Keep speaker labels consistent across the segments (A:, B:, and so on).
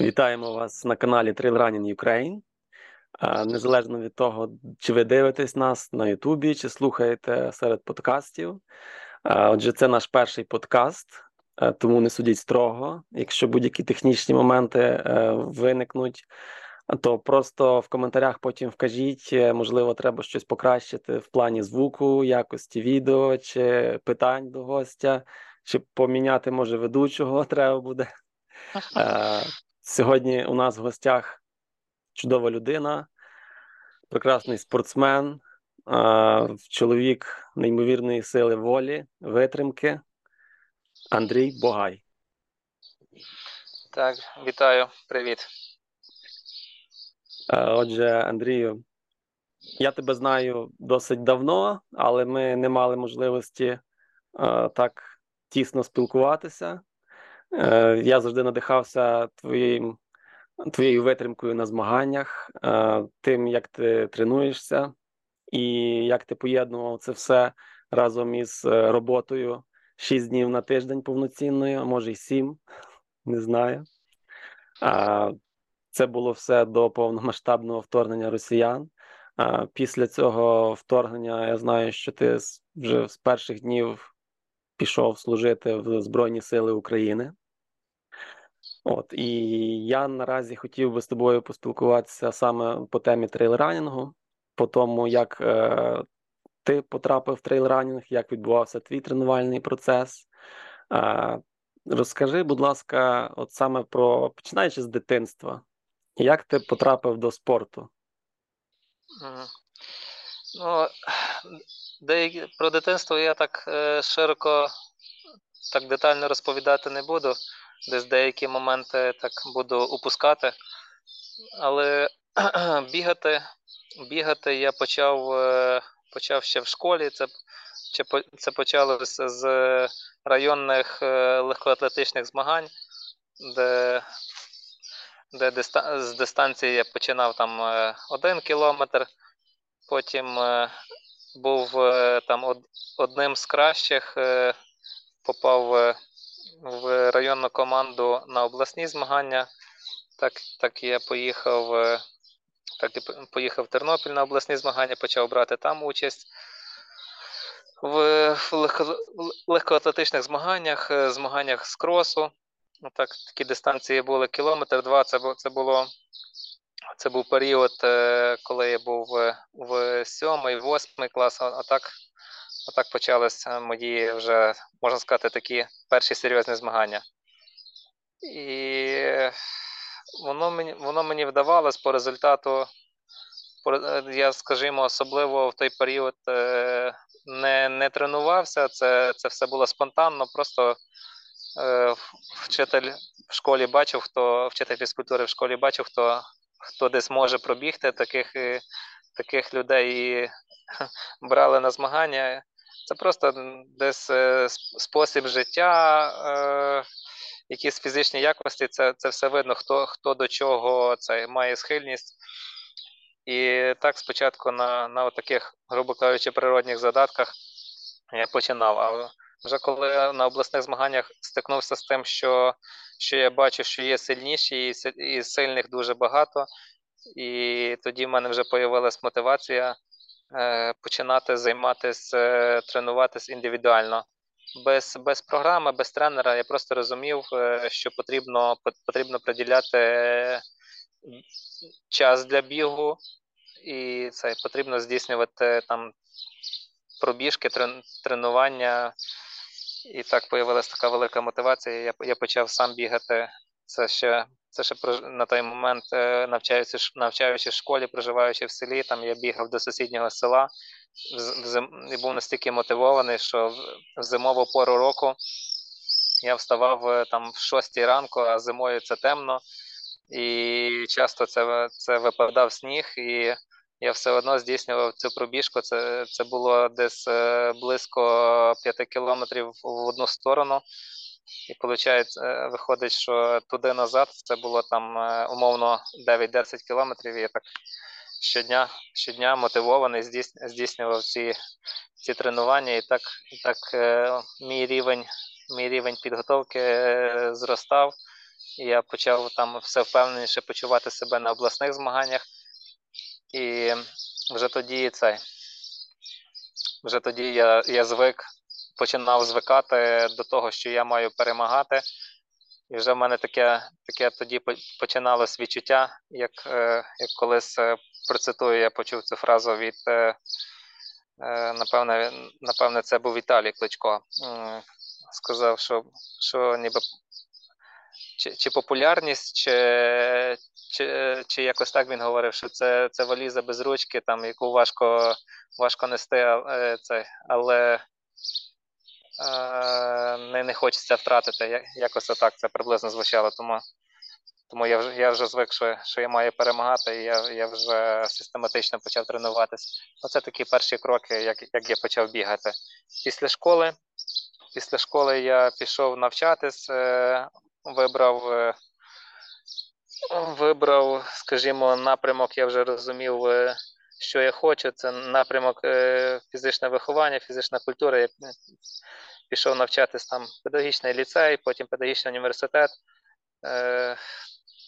A: Вітаємо вас на каналі Trail Running Ukraine. Незалежно від того, чи ви дивитесь нас на Ютубі, чи слухаєте серед подкастів. Отже, це наш перший подкаст, тому не судіть строго. Якщо будь-які технічні моменти е, виникнуть, то просто в коментарях потім вкажіть, е, можливо, треба щось покращити в плані звуку, якості відео, чи питань до гостя, чи поміняти, може, ведучого треба буде. Е, Сьогодні у нас в гостях чудова людина, прекрасний спортсмен, чоловік неймовірної сили волі, витримки. Андрій Богай.
B: Так, вітаю, привіт.
A: Отже, Андрію, я тебе знаю досить давно, але ми не мали можливості так тісно спілкуватися. Е, я завжди надихався твоїм, твоєю витримкою на змаганнях, е, тим, як ти тренуєшся, і як ти поєднував це все разом із е, роботою 6 днів на тиждень повноцінною, а може й 7, не знаю. Це було все до повномасштабного вторгнення росіян. Після цього вторгнення я знаю, що ти вже з перших днів пішов служити в Збройні Сили України. От і я наразі хотів би з тобою поспілкуватися саме по темі трейлранінгу, по тому, як е, ти потрапив в трейлранінг, як відбувався твій тренувальний процес. Е, розкажи, будь ласка, от саме про починаючи з дитинства, як ти потрапив до спорту?
B: Ну, деякі про дитинство я так е, широко, так детально розповідати не буду десь деякі моменти так буду упускати. Але бігати бігати я почав е, почав ще в школі. Це це почалося з районних е, легкоатлетичних змагань, де де диста, з дистанції я починав там е, один кілометр, потім був там одним з кращих, попав в районну команду на обласні змагання. Так так я поїхав е, так і поїхав в Тернопіль на обласні змагання, почав брати там участь. В легкоатлетичних змаганнях, е, змаганнях з кросу. Так, Такі дистанції були кілометр два. Це це це був період, е, коли я був в сьомий, восьмий клас, а так Отак почалися мої вже, можна сказати, такі перші серйозні змагання. І воно мені воно мені вдавалось по результату. Я, скажімо, особливо в той період е, не не тренувався. Це це все було спонтанно. Просто е, вчитель в школі бачив, хто вчитель фізкультури в школі бачив, хто хто десь може пробігти таких таких людей і брали на змагання. Це просто десь е, спосіб життя, е, якісь фізичні якості. Це це все видно, хто хто до чого це має схильність. І так спочатку на на таких, грубо кажучи, природних задатках я починав. А вже коли на обласних змаганнях стикнувся з тим, що що я бачу, що є сильніші, і, і сильних дуже багато. І тоді в мене вже з'явилася мотивація починати займатися, е, тренуватися індивідуально. Без без програми, без тренера я просто розумів, е, що потрібно потрібно приділяти час для бігу, і це потрібно здійснювати там пробіжки, тренування. І так з'явилася така велика мотивація. Я я почав сам бігати. Це ще це ще на той момент, е, навчаючись навчаючись в школі, проживаючи в селі, там я бігав до сусіднього села і був настільки мотивований, що в зимову пору року я вставав е, там в 6 ранку, а зимою це темно, і часто це це випадав сніг, і я все одно здійснював цю пробіжку. Це це було десь е, близько 5 кілометрів в одну сторону. І виходить, е, виходить, що туди назад це було там е, умовно 9-10 кілометрів. І я так щодня щодня мотивований, здійснював ці ці тренування, і так і так е, мій рівень мій рівень підготовки зростав. і я почав там все впевненіше почувати себе на обласних змаганнях. І вже тоді цей, вже тоді я я звик, починав звикати до того, що я маю перемагати. І вже в мене таке таке тоді починалось відчуття, як е, як колись е, процитую, я почув цю фразу від, е, напевне, напевне, це був Віталій Кличко. Сказав, що що ніби чи чи популярність, чи чи, чи якось так він говорив, що це це валіза без ручки, там, яку важко важко нести, це, але не не хочеться втратити. Якось отак це приблизно звучало. Тому тому я вже я вже звик, що що я маю перемагати, і я я вже систематично почав тренуватись. Оце такі перші кроки, як як я почав бігати. Після школи після школи я пішов навчатись, е, вибрав, е, вибрав, скажімо, напрямок, я вже розумів. Що я хочу, це напрямок фізичне виховання, фізична культура. Пішов навчатись там педагогічний ліцей, потім педагогічний університет. Е,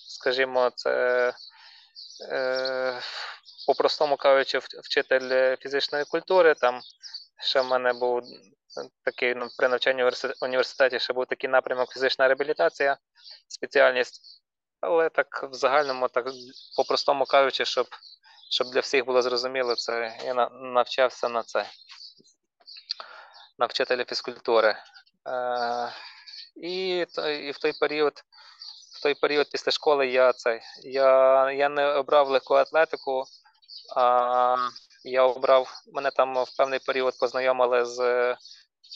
B: Скажімо, це е, по-простому кажучи, вчитель фізичної культури. Там ще в мене був такий ну, при навчанні в університеті ще був такий напрямок фізична реабілітація, спеціальність. Але так в загальному, так по-простому кажучи, щоб щоб для всіх було зрозуміло, це я навчався на це на вчителя фізкультури. Е, І і в той період в той період після школи я цей, я, я не обрав легку атлетику, а я обрав, мене там в певний період познайомили з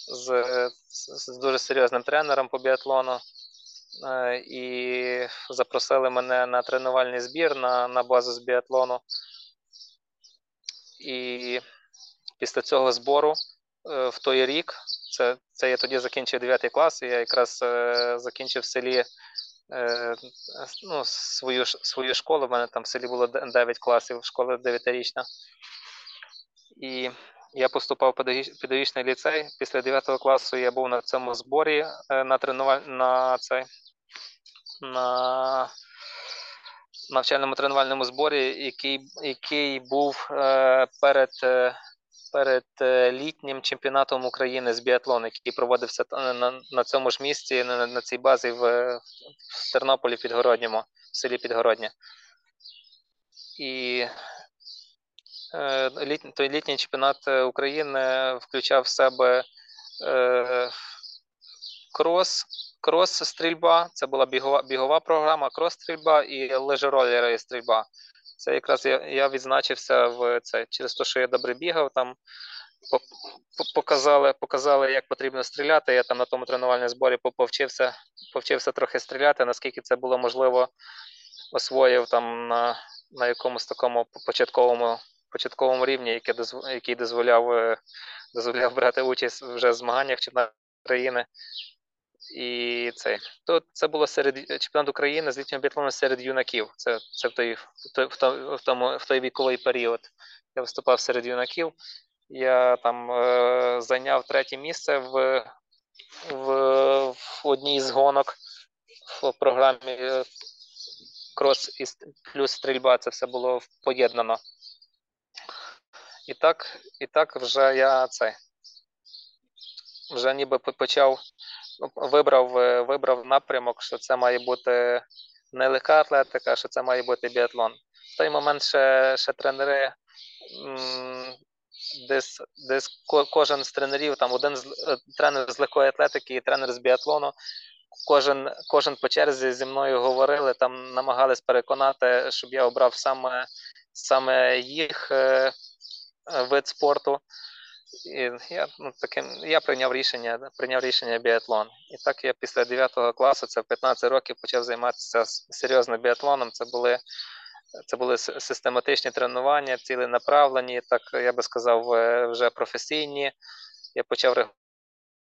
B: з, з дуже серйозним тренером по біатлону. Е, і запросили мене на тренувальний збір на на базу з біатлону. І після цього збору в той рік. Це це я тоді закінчив 9 клас, і я якраз е, закінчив в селі е, ну, свою свою школу. У мене там в селі було 9 класів, школа 9-річна. І я поступав в педагогічний ліцей. Після 9 класу я був на цьому зборі на тренуваль... на цей на навчальному тренувальному зборі, який який був е, перед перед е, літнім чемпіонатом України з біатлону, який проводився на на цьому ж місці, на, цій базі в, Тернополі Підгородньому, в селі Підгороднє. І е, той літній чемпіонат України включав в себе е, крос, крос-стрільба, це була бігова бігова програма, крос-стрільба і лежеролери стрільба. Це якраз я я відзначився в це через те, що я добре бігав. Там показали, показали, як потрібно стріляти. Я там на тому тренувальному зборі повчився, повчився трохи стріляти, наскільки це було можливо, освоїв там на на якомусь такому початковому початковому рівні, який дозволяв, дозволяв е, дозволяв брати участь вже в змаганнях чемпіонату країни. І це то це було серед чемпіонат України з літнього біатлону серед юнаків. Це це в той в той, в, тому, в той віковий період. Я виступав серед юнаків. Я там е, зайняв третє місце в в, в одній з гонок в програмі е, крос і плюс стрільба. Це все було поєднано. І так, і так вже я це вже ніби почав вибрав е, вибрав напрямок, що це має бути не легка атлетика, що це має бути біатлон. В той момент ще ще тренери, десь десь кожен з тренерів, там один з е, тренер з легкої атлетики і тренер з біатлону. Кожен кожен по черзі зі мною говорили, там намагались переконати, щоб я обрав саме саме їх е, вид спорту. І я ну, таким, я прийняв рішення прийняв рішення біатлон. І так я після 9 класу, це в 15 років, почав займатися серйозно біатлоном. Це були це були систематичні тренування, ціленаправлені, так я би сказав, вже професійні. Я почав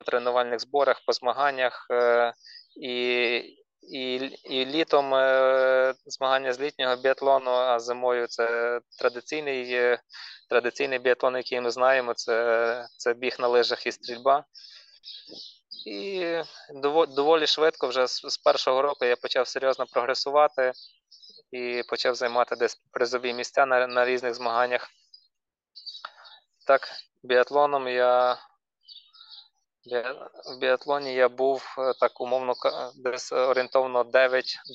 B: в тренувальних зборах, по змаганнях е, і і і літом е, змагання з літнього біатлону, а зимою це традиційний е, традиційний біатлон, який ми знаємо, це це біг на лижах і стрільба. І доволі швидко, вже з першого року я почав серйозно прогресувати і почав займати десь призові місця на на різних змаганнях. Так, біатлоном я в біатлоні я був е, так умовно десь орієнтовно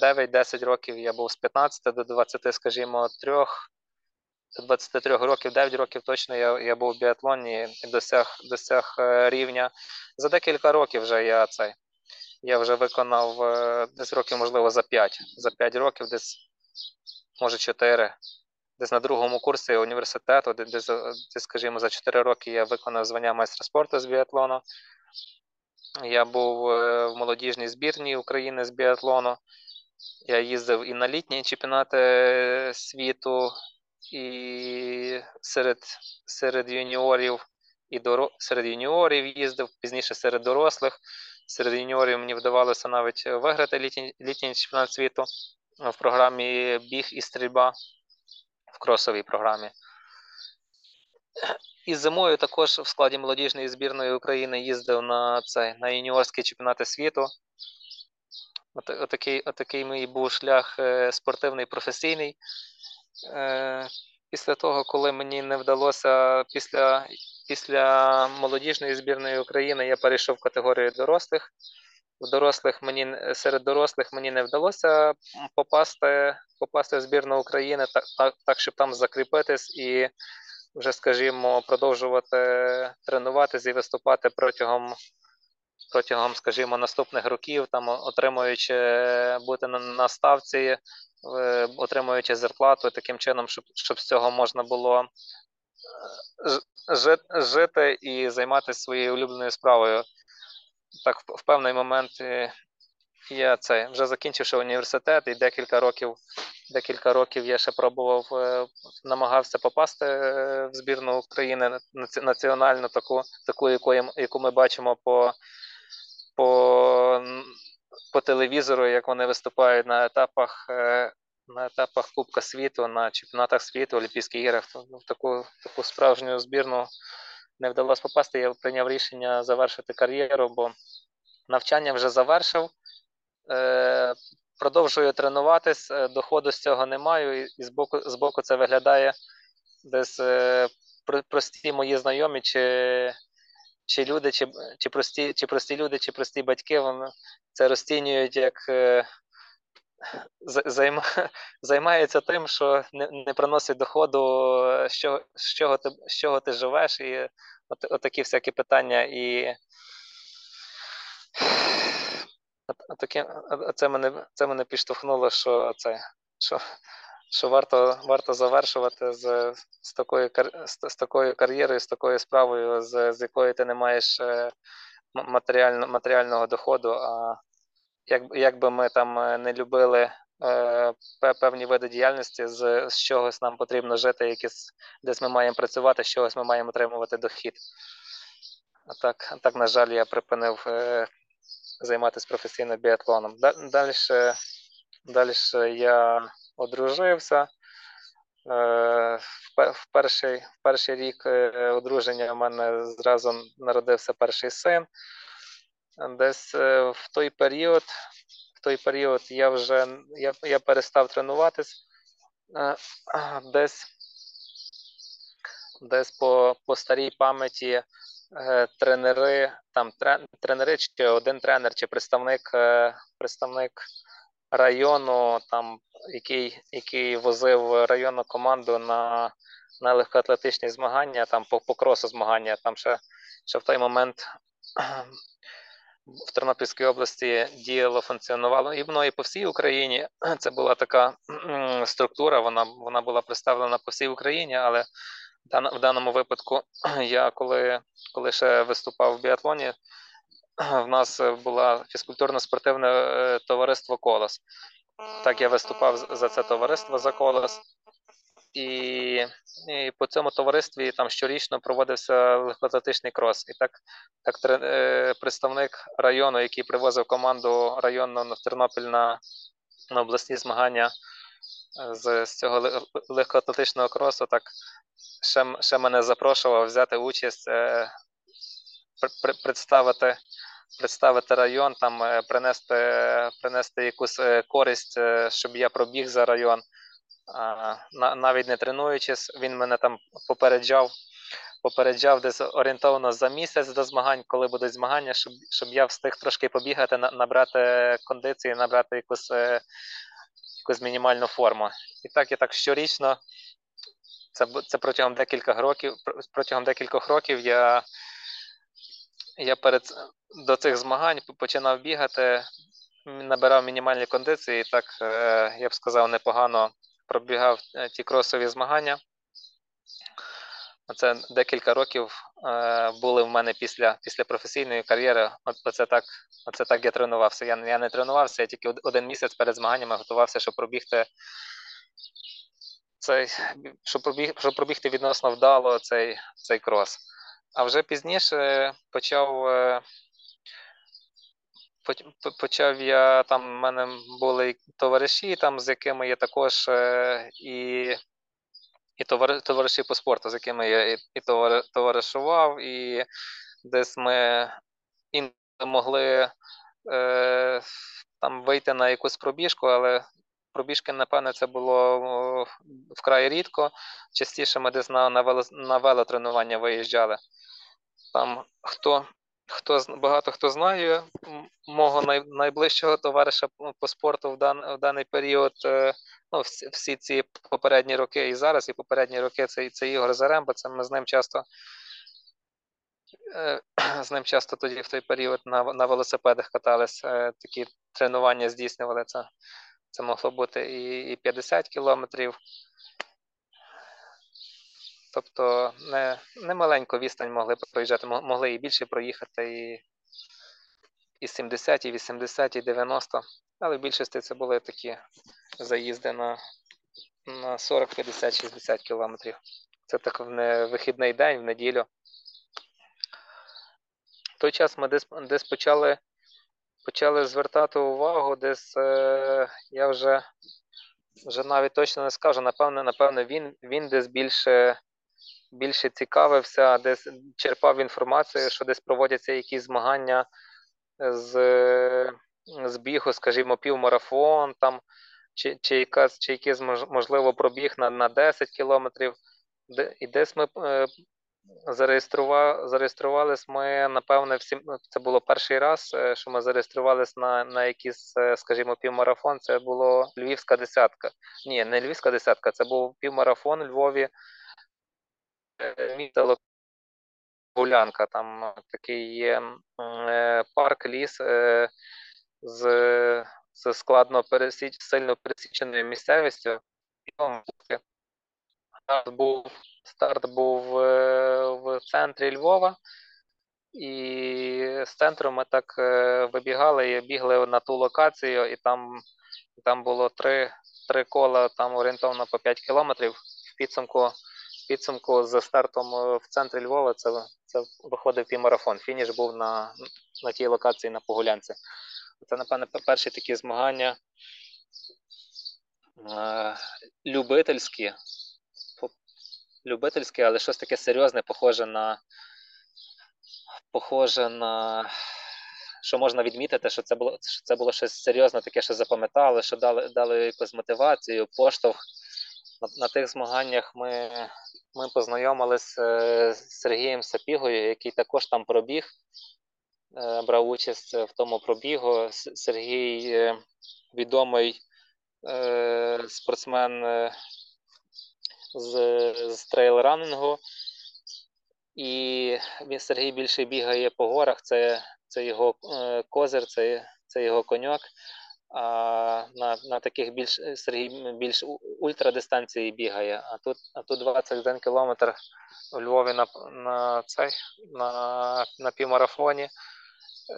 B: 9-10 років. Я був з 15 до 20, скажімо, 3, до 23 років, 9 років точно я я був в біатлоні і досяг досяг е, рівня. За декілька років вже я цей. Я вже виконав е, десь років, можливо, за 5. За 5 років, десь, може, 4. Десь на другому курсі університету, десь, десь, скажімо, за 4 роки я виконав звання майстра спорту з біатлону. Я був е, в молодіжній збірні України з біатлону. Я їздив і на літні чемпіонати світу, і серед серед юніорів, і доро... серед юніорів їздив, пізніше серед дорослих. Серед юніорів мені вдавалося навіть виграти літній, літній чемпіонат світу в програмі Біг і стрільба в кросовій програмі. І зимою також в складі молодіжної збірної України їздив на цей, на юніорські чемпіонати світу. От, отакий, отакий мій був шлях е, спортивний професійний. Е, після того, коли мені не вдалося після після молодіжної збірної України, я перейшов в категорію дорослих. В дорослих мені серед дорослих мені не вдалося попасти попасти в збірну України так, так, так щоб там закріпитись і вже, скажімо, продовжувати тренуватися і виступати протягом, протягом, скажімо, наступних років, там отримуючи бути на, ставці, е, отримуючи зарплату, таким чином, щоб щоб з цього можна було е, жити і займатися своєю улюбленою справою. Так, в певний момент е, я це вже закінчивши університет і декілька років декілька років я ще пробував, е, намагався попасти е, в збірну України національну, таку, таку яку, яку ми бачимо по, по, по телевізору, як вони виступають на етапах. Е, на етапах Кубка світу, на чемпіонатах світу, Олімпійських іграх, ну, в таку таку справжню збірну не вдалося попасти. Я прийняв рішення завершити кар'єру, бо навчання вже завершив. Продовжую тренуватись, е, доходу з цього не маю, і з боку з боку це виглядає десь е, прості мої знайомі, чи чи люди, чи чи, прості чи прості люди, чи прості батьки вони це розцінюють як е, займа, займається тим, що не не приносить доходу, з чого з чого ти з чого ти живеш, і от, от такі всякі питання. і Таке, це мене це мене підштовхнуло, що це що, що варто варто завершувати з з, такою з, з такою кар'єрою, з такою справою, з з якої ти не маєш е, матеріально, матеріального доходу. А як як би ми там е, не любили е, певні види діяльності, з з чогось нам потрібно жити, якісь, десь ми маємо працювати, з чогось ми маємо отримувати дохід. А так, так, на жаль, я припинив. Е, займатися професійно біатлоном. Далі далі я одружився. Е, в перший в перший рік е, одруження в мене зразу народився перший син. Десь е, в той період в той період я вже я, я перестав тренуватись десь десь по по старій пам'яті тренери, там тренери, чи один тренер, чи представник е, представник району, там, який який возив районну команду на на легкоатлетичні змагання, там по, по кросу змагання. Там ще, ще в той момент в Тернопільській області діяло, функціонувало і воно і по всій Україні. Це була така структура, вона вона була представлена по всій Україні, але в даному випадку, я коли коли ще виступав в біатлоні, в нас було фізкультурно-спортивне е, товариство Колос. Так, я виступав за це товариство за Колос. І і по цьому товаристві там щорічно проводився легкоатлетичний крос. І так так е, представник району, який привозив команду районну в Тернопіль на на обласні змагання е, з, з цього легкоатлетичного кросу, так ще ще мене запрошував взяти участь, е, представити представити район, там е, принести, принести якусь е, користь, е, щоб я пробіг за район. А, на- навіть не тренуючись, він мене там попереджав, попереджав десь орієнтовно за місяць до змагань, коли будуть змагання, щоб, щоб я встиг трошки побігати, на- набрати кондиції, набрати якусь, якусь мінімальну форму. І так, і так щорічно, це, це протягом декількох років, протягом декількох років я, я перед до цих змагань починав бігати, набирав мінімальні кондиції, і так, е, я б сказав, непогано пробігав е, ті кросові змагання. Це декілька років е, були в мене після, після професійної кар'єри. Оце, так, оце так я тренувався. Я, я не тренувався, я тільки один місяць перед змаганнями готувався, щоб пробігти цей, щоб, пробіг, щоб пробігти відносно вдало цей, цей крос. А вже пізніше почав. е, поч- по- Почав я там, в мене були товариші, там, з якими я також е, і, і товариші по спорту, з якими я і, і товаришував, і десь ми інколи могли е, там вийти на якусь пробіжку, але пробіжки, напевне, це було вкрай рідко. Частіше ми десь на, на, вело, на велотренування виїжджали. Там хто, хто багато хто знає мого най, найближчого товариша по- по спорту в, дан, в даний період. е, Ну, всі, всі ці попередні роки і зараз, і попередні роки це, це Ігор Заремба. Це ми з ним часто е, з ним часто тоді в той період на, на велосипедах катались, е, такі тренування здійснювали. Це, це могло бути і, і 50 кілометрів. Тобто не, не маленьку відстань могли проїжджати, могли і більше проїхати, і, і 70, і 80, і 90. Але в більшості це були такі заїзди на, на 40, 50, 60 кілометрів. Це так в не, вихідний день, в неділю. В той час ми десь, десь почали, почали звертати увагу, десь е, я вже, вже навіть точно не скажу, напевне, напевне, він, він десь більше більше цікавився, десь черпав інформацію, що десь проводяться якісь змагання з, з бігу, скажімо, півмарафон, там, чи, чи, якась, чи якийсь можливо пробіг на, на 10 кілометрів. І десь ми зареєстрували, зареєструвались ми, напевне, всі, ну, це було перший раз, е, що ми зареєструвались на, на якийсь, е, скажімо, півмарафон. Це було Львівська десятка. Ні, не Львівська десятка, це був півмарафон у Львові е, місто Гулянка. Там такий є парк, ліс з, з складно пересіч, сильно пересіченою місцевістю. І там був, старт був е, в центрі Львова, і з центру ми так е, вибігали і бігли на ту локацію, і там, там було три, три кола, там орієнтовно по 5 кілометрів. В підсумку, в підсумку з стартом е, в центрі Львова це, це виходив півмарафон. Фініш був на, на тій локації на Погулянці. Це, напевне, перші такі змагання любительські, любительські, але щось таке серйозне, похоже на похоже на що можна відмітити, що це було що це було щось серйозне, таке, що запам'ятали, що дали дали якусь мотивацію, поштовх. На, на тих змаганнях ми, ми познайомились е, з Сергієм Сапігою, який також там пробіг, е, брав участь в тому пробігу. Сергій е, відомий спортсмен з, з трейл-ранингу. І він Сергій більше бігає по горах, це, це його е, козир, це, це його коньок. А на, на таких більш Сергій більш ультрадистанції бігає. А тут, а тут 21 кілометр у Львові на, на цей на, на півмарафоні.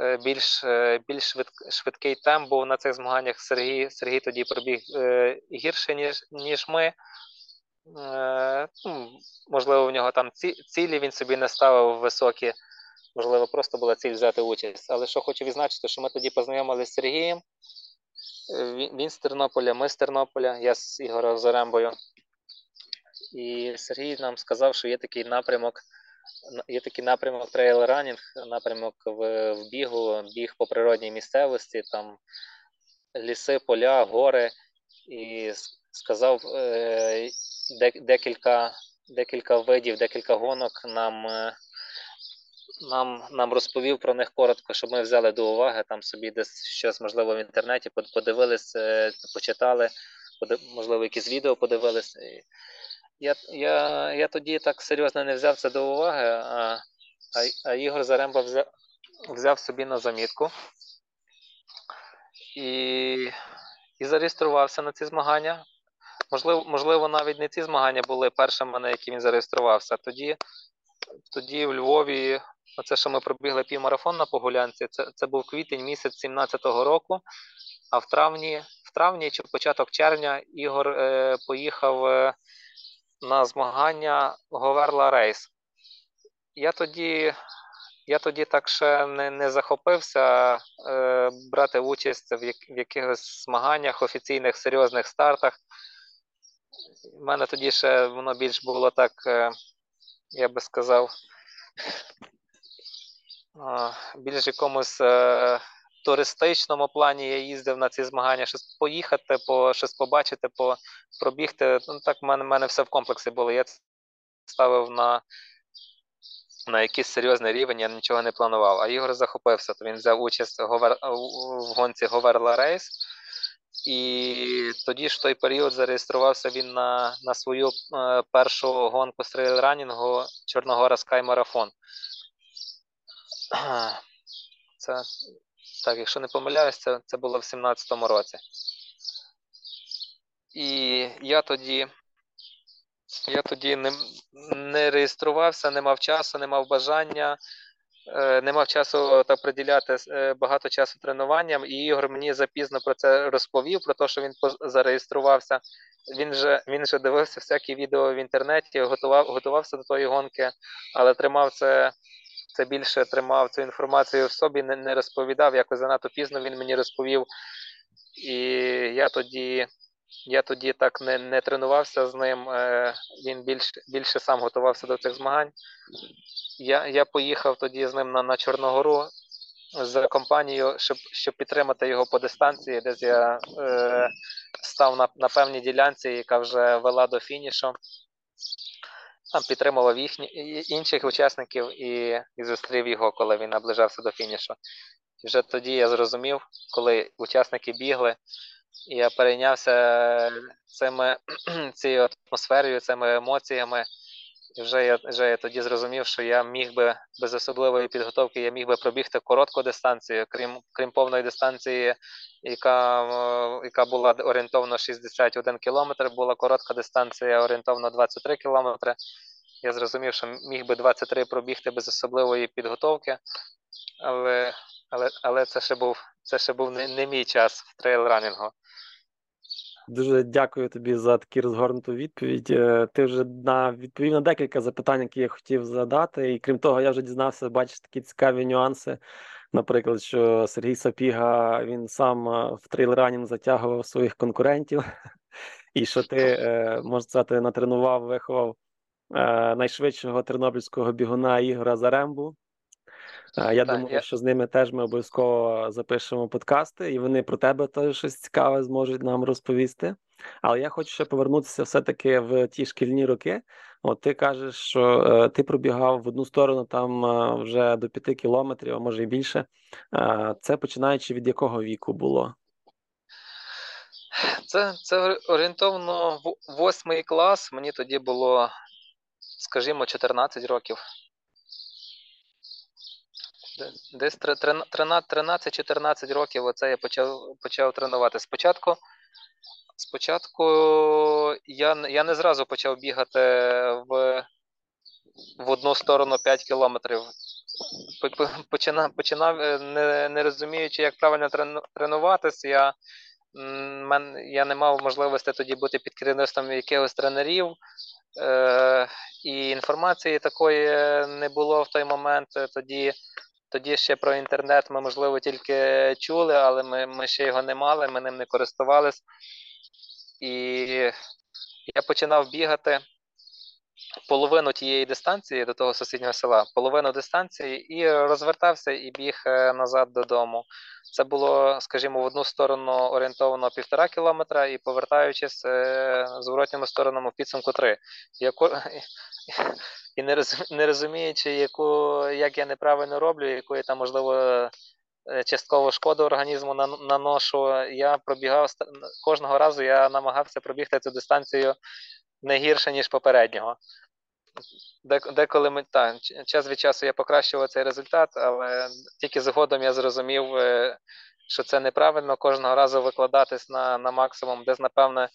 B: Е, Більш, е, більш швидкий темп був на цих змаганнях. Сергій, Сергій тоді пробіг гірше, ніж, ніж ми. Е, ну, можливо, в нього там ці, цілі він собі не ставив високі, можливо, просто була ціль взяти участь. Але що хочу відзначити, що ми тоді познайомилися з Сергієм. Е, Він, він з Тернополя, ми з Тернополя, я з Ігорем Зарембою. І Сергій нам сказав, що є такий напрямок є такий напрямок трейл ранінг, напрямок в, в бігу, біг по природній місцевості, там ліси, поля, гори. І сказав е, декілька декілька видів, декілька гонок нам е, нам, нам розповів про них коротко, щоб ми взяли до уваги, там собі десь щось, можливо, в інтернеті подивилися, е, почитали, можливо, якісь відео подивилися. Я я, я тоді так серйозно не взяв це до уваги, а а, а Ігор Заремба взяв, взяв собі на замітку і і зареєструвався на ці змагання. Можливо, можливо, навіть не ці змагання були першими, на які він зареєструвався. Тоді тоді в Львові, оце, що ми пробігли півмарафон на Погулянці, це це був квітень місяць 17-го року. А в травні в травні чи початок червня Ігор е, поїхав е, на змагання Говерла Рейс. Я тоді я тоді так ще не не захопився е, брати участь в, як, в якихось змаганнях, офіційних серйозних стартах. У мене тоді ще воно більш було так, е, я би сказав, більш якомусь е, туристичному плані я їздив на ці змагання, щось поїхати, по, щось побачити, по, пробігти. Ну, Так в мене в мене все в комплексі було. Я ставив на на якийсь серйозний рівень, я нічого не планував. А Ігор захопився, то він взяв участь в гонці Говерла Рейс. І тоді ж в той період зареєструвався він на на свою е, першу гонку з трейлранінгу Чорногора Скай Марафон. Це так, якщо не помиляюсь, це, це було в 17-му році. І я тоді я тоді не не реєструвався, не мав часу, не мав бажання, не мав часу та приділяти е, багато часу тренуванням. І Ігор мені запізно про це розповів, про те, що він зареєструвався. Він же він же дивився всякі відео в інтернеті, готував, готувався до тої гонки, але тримав це це більше тримав цю інформацію в собі, не не розповідав. Якось занадто пізно він мені розповів. І я тоді я тоді так не не тренувався з ним. Е, Він більш, більше сам готувався до цих змагань. Я я поїхав тоді з ним на на Чорногору з компанією, щоб щоб підтримати його по дистанції, десь я е, став на на певній ділянці, яка вже вела до фінішу там підтримував їхні інших учасників і і зустрів його, коли він наближався до фінішу. І вже тоді я зрозумів, коли учасники бігли, я перейнявся цими цією атмосферою, цими емоціями. І вже я вже я тоді зрозумів, що я міг би без особливої підготовки я міг би пробігти коротку дистанцію, крім крім повної дистанції, яка яка була орієнтовно 61 кілометр, була коротка дистанція орієнтовно 23 кілометри. Я зрозумів, що міг би 23 пробігти без особливої підготовки, але але, але це ще був це ще був не, не мій час в трейл-ранінгу.
A: Дуже дякую тобі за таку розгорнуту відповідь. Е, ти вже на відповів на декілька запитань, які я хотів задати. І крім того, я вже дізнався, бачиш такі цікаві нюанси. Наприклад, що Сергій Сапіга він сам е, в трейлранінг затягував своїх конкурентів, і що ти е, можна сказати, натренував, виховав найшвидшого тернопільського бігуна Ігора Зарембу. Я так, думаю, я... що з ними теж ми обов'язково запишемо подкасти, і вони про тебе теж щось цікаве зможуть нам розповісти. Але я хочу ще повернутися все-таки в ті шкільні роки. От ти кажеш, що е, ти пробігав в одну сторону там е, вже до п'яти кілометрів, а може і більше. Е, це починаючи від якого віку було?
B: Це це орієнтовно восьмий клас. Мені тоді було, скажімо, 14 років. Десь 13-14 років оце я почав почав тренувати. Спочатку спочатку я я не зразу почав бігати в в одну сторону 5 кілометрів. Починав, починав е, не не розуміючи, як правильно тренуватися. Я мен, я не мав можливості тоді бути під керівництвом якихось тренерів. Е, І інформації такої не було в той момент. Тоді тоді ще про інтернет ми, можливо, тільки чули, але ми ми ще його не мали, ми ним не користувались. І я починав бігати. Половину тієї дистанції до того сусіднього села, половину дистанції і розвертався і біг е, назад додому. Це було, скажімо, в одну сторону орієнтовано півтора кілометра, і повертаючись е, зворотніми сторонами в підсумку три. Яко... І не розумі... не розуміючи, яку як я неправильно роблю, яку я там можливо е, частково шкоду організму наношу, я пробігав кожного разу. Я намагався пробігти цю дистанцію не гірше ніж попереднього. Деколи ми так, час від часу я покращував цей результат, але тільки згодом я зрозумів, е, що це неправильно кожного разу викладатись на на максимум, десь, напевне,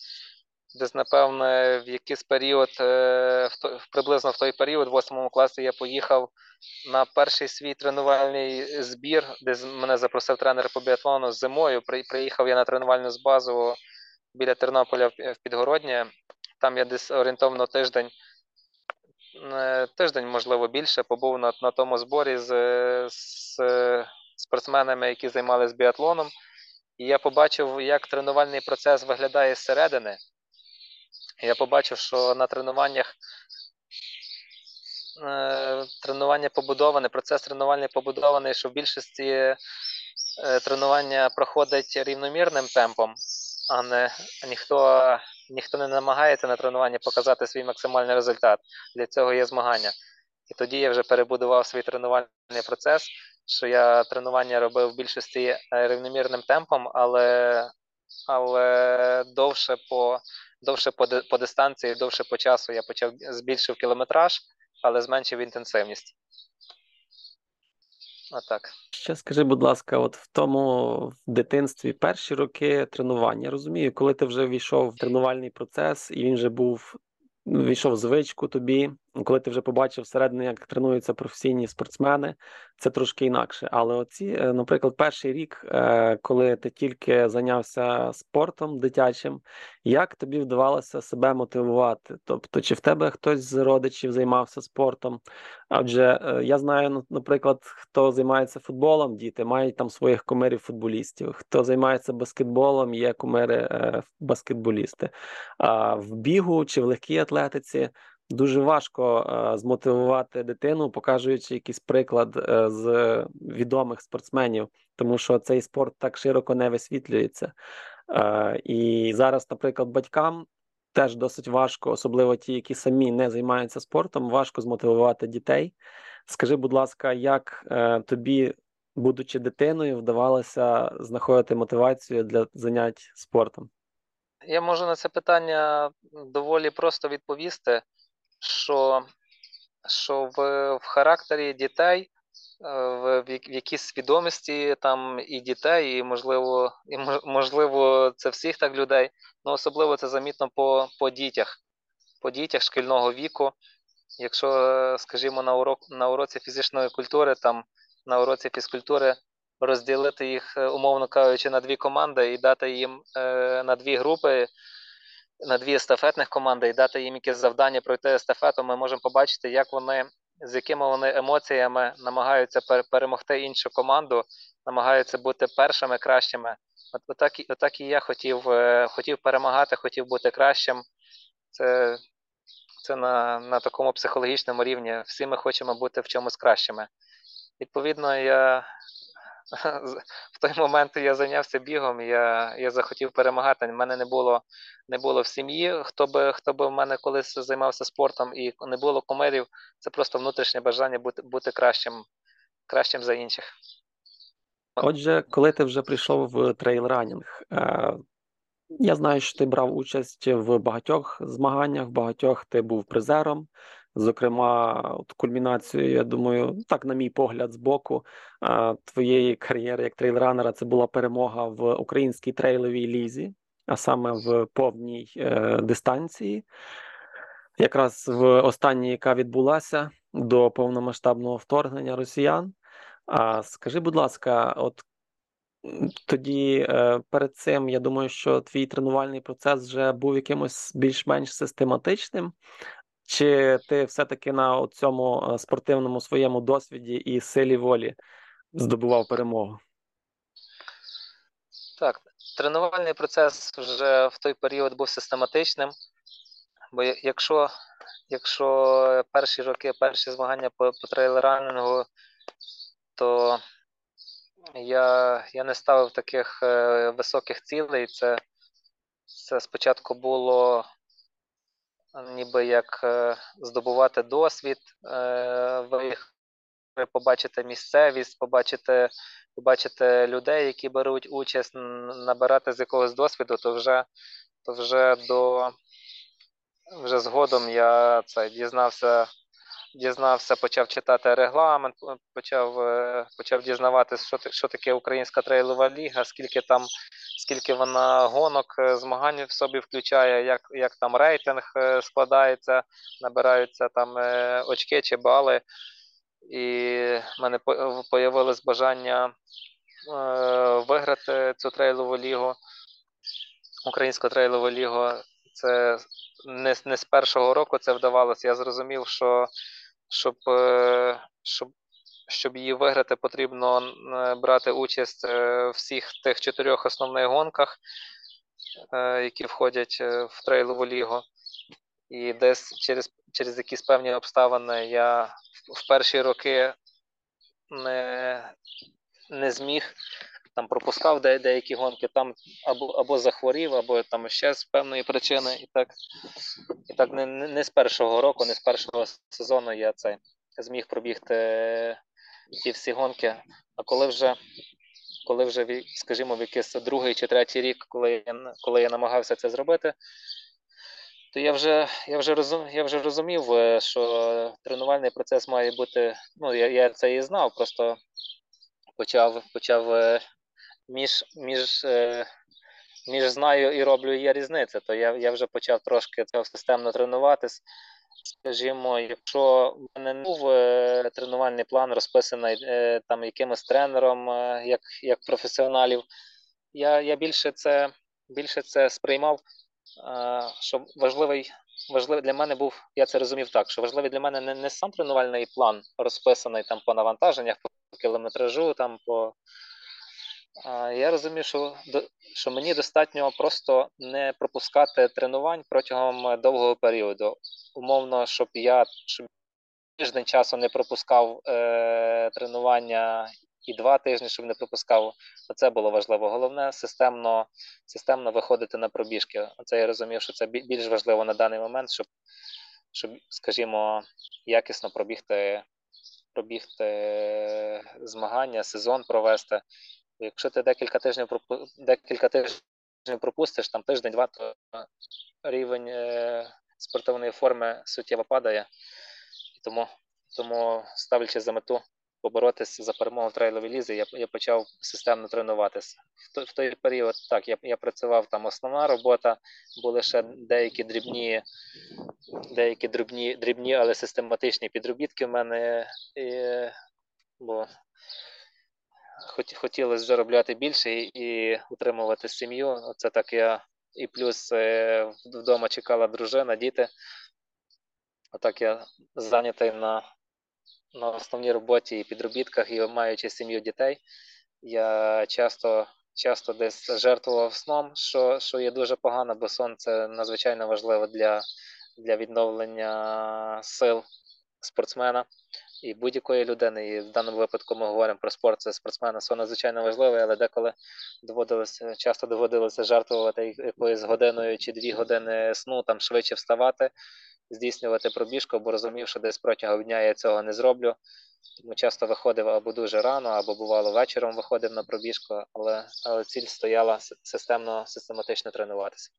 B: десь, напевне, в якийсь період, е, в той, приблизно в той період, в 8 класі, я поїхав на перший свій тренувальний збір, де мене запросив тренер по біатлону зимою. Приїхав я на тренувальну базу біля Тернополя в Підгороднє. Там я десь орієнтовно тиждень. Е, тиждень, можливо, більше побув на на тому зборі з, з спортсменами, які займалися біатлоном, і я побачив, як тренувальний процес виглядає зсередини. Я побачив, що на тренуваннях е, тренування побудоване, процес тренування побудований, що в більшості е, тренування проходить рівномірним темпом, а не ніхто ніхто не намагається на тренуванні показати свій максимальний результат. Для цього є змагання. І тоді я вже перебудував свій тренувальний процес, що я тренування робив в більшості е, рівномірним темпом, але але довше по довше по, по дистанції, довше по часу я почав збільшив кілометраж, але зменшив інтенсивність. Отак.
A: Ще скажи, будь ласка, от в тому в дитинстві перші роки тренування. Розумію, коли ти вже війшов в тренувальний процес, і він вже був війшов в звичку тобі, коли ти вже побачив всередині, як тренуються професійні спортсмени, це трошки інакше. Але оці, е, наприклад, перший рік, е, коли ти тільки зайнявся спортом дитячим, як тобі вдавалося себе мотивувати? Тобто, чи в тебе хтось з родичів займався спортом? Адже е, я знаю, наприклад, хто займається футболом, діти мають там своїх кумирів футболістів, хто займається баскетболом, є кумири баскетболісти. А в бігу чи в легкій атлетиці дуже важко е, змотивувати дитину, показуючи якийсь приклад е, з відомих спортсменів, тому що цей спорт так широко не висвітлюється. Е, і зараз, наприклад, батькам. Теж досить важко, особливо ті, які самі не займаються спортом, важко змотивувати дітей. Скажи, будь ласка, як е, тобі, будучи дитиною, вдавалося знаходити мотивацію для занять спортом?
B: Я можу на це питання доволі просто відповісти що що в в характері дітей, е, в, в якійсь свідомості там і дітей, і можливо, і можливо, це всіх так людей. Ну особливо це замітно по по дітях, по дітях шкільного віку. Якщо, скажімо, на урок на уроці фізичної культури, там на уроці фізкультури розділити їх, е, умовно кажучи, на дві команди і дати їм е, на дві групи на дві естафетних команди і дати їм якесь завдання пройти естафету, ми можемо побачити, як вони з якими вони емоціями намагаються перемогти іншу команду, намагаються бути першими кращими. От отак, отак і я хотів е, хотів перемагати, хотів бути кращим. Це це на на такому психологічному рівні. Всі ми хочемо бути в чомусь кращими. Відповідно, я в той момент я зайнявся бігом, я я захотів перемагати. У мене не було не було в сім'ї, хто би хто би в мене колись займався спортом і не було кумирів. Це просто внутрішнє бажання бути бути кращим, кращим за інших.
A: Отже, коли ти вже прийшов в трейл-ранінг, е, я знаю, що ти брав участь в багатьох змаганнях, в багатьох ти був призером. Зокрема, от кульмінацією, я думаю, так, на мій погляд, з боку твоєї кар'єри як трейлранера, це була перемога в українській трейловій лізі, а саме в повній е, дистанції. Якраз в останній, яка відбулася до повномасштабного вторгнення росіян. А скажи, будь ласка, от тоді е, перед цим я думаю, що твій тренувальний процес вже був якимось більш-менш систематичним. Чи ти все-таки на цьому е, спортивному своєму досвіді і силі волі здобував перемогу?
B: Так, тренувальний процес вже в той період був систематичним, бо якщо якщо перші роки, перші змагання по, по трейл-ранінгу, то я я не ставив таких е, високих цілей. Це це спочатку було ніби як е, здобувати досвід, е, виїхати, побачити місцевість, побачити побачити людей, які беруть участь, набирати з якогось досвіду, то вже то вже до вже згодом я це дізнався дізнався, почав читати регламент, почав е, почав дізнаватися, що що таке Українська трейлова ліга, скільки там, скільки вона гонок, е, змагань в собі включає, як як там рейтинг е, складається, набираються там очки чи бали. І в мене появилось бажання виграти цю трейлову лігу, Українську трейлову лігу. Це не не з першого року це вдавалося. Я зрозумів, що щоб е, щоб, щоб її виграти, потрібно е, брати участь е, в всіх тих чотирьох основних гонках, які входять в трейлову лігу. І десь через через якісь певні обставини я в перші роки не не зміг там пропускав де, деякі гонки, там або або захворів, або там ще з певної причини. І так і так не не з першого року, не з першого сезону я це зміг пробігти ті всі гонки. А коли вже, коли вже, скажімо, в якийсь другий чи третій рік, коли я коли я намагався це зробити, то я вже я вже розум, я вже розумів, е, що тренувальний процес має бути. Ну, я я це і знав, просто почав почав е, між між, е, між знаю і роблю є різниця, то я я вже почав трошки цього системно тренуватись. Скажімо, якщо в мене не був е, тренувальний план розписаний е, там якимось тренером, як як професіоналів, я я більше це більше це сприймав, що важливий важливий для мене був, я це розумів так, що важливий для мене не не сам тренувальний план розписаний там по навантаженнях, по кілометражу, там по я розумію, що що мені достатньо просто не пропускати тренувань протягом довгого періоду. Умовно, щоб я щоб тиждень часу не пропускав е, тренування і два тижні, щоб не пропускав. Це було важливо. Головне системно системно виходити на пробіжки. Це я розумів, що це більш важливо на даний момент, щоб, щоб скажімо, якісно пробігти, пробігти змагання, сезон провести. Якщо ти декілька тижнів декілька тижнів пропустиш, там тиждень-два, то рівень е, спортивної форми суттєво падає. Тому, тому ставлячи за мету поборотися за перемогу в трейловій лізі, я я почав системно тренуватися. В той, в той період так, я я працював там основна робота, були ще деякі дрібні, деякі дрібні, дрібні, але систематичні підробітки в мене. І, бо хотілося заробляти більше і, і утримувати сім'ю. Це так я і плюс е, вдома чекала дружина, діти. Отак я зайнятий на на основній роботі і підробітках, і маючи сім'ю дітей. Я часто часто десь жертвував сном, що що є дуже погано, бо сон це надзвичайно важливо для, для відновлення сил спортсмена і будь-якої людини. І в даному випадку ми говоримо про спорт, це спортсмена сон надзвичайно важливий, але деколи доводилося, часто доводилося жертвувати якоюсь годиною чи дві години сну, там швидше вставати, здійснювати пробіжку, бо розумів, що десь протягом дня я цього не зроблю. Тому часто виходив або дуже рано, або бувало вечором виходив на пробіжку, але але ціль стояла системно, систематично тренуватися.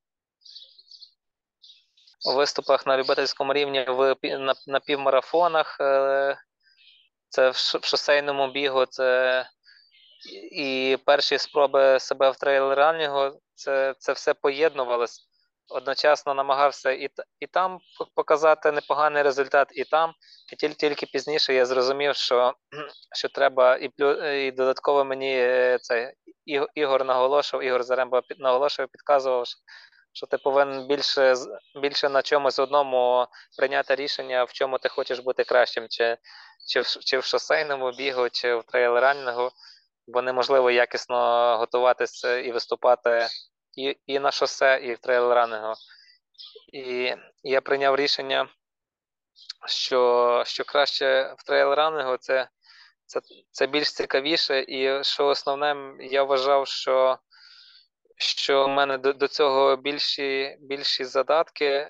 B: У виступах на любительському рівні в на, на півмарафонах е, це в шосейному бігу, це і перші спроби себе в трейл-раннінгу, це це все поєднувалось. Одночасно намагався і і там показати непоганий результат, і там. І тільки тільки пізніше я зрозумів, що що треба, і і додатково мені е, це Ігор наголошував, Ігор Заремба наголошував, підказував, що ти повинен більше більше на чомусь одному прийняти рішення, в чому ти хочеш бути кращим, чи чи, в, чи в шосейному бігу, чи в трейл-ранінгу, бо неможливо якісно готуватися і виступати і і на шосе, і в трейл-ранінгу. І я прийняв рішення що що краще в трейл-ранингу це, це, це більш цікавіше, і що основне, я вважав, що що в мене до, до цього більші більші задатки,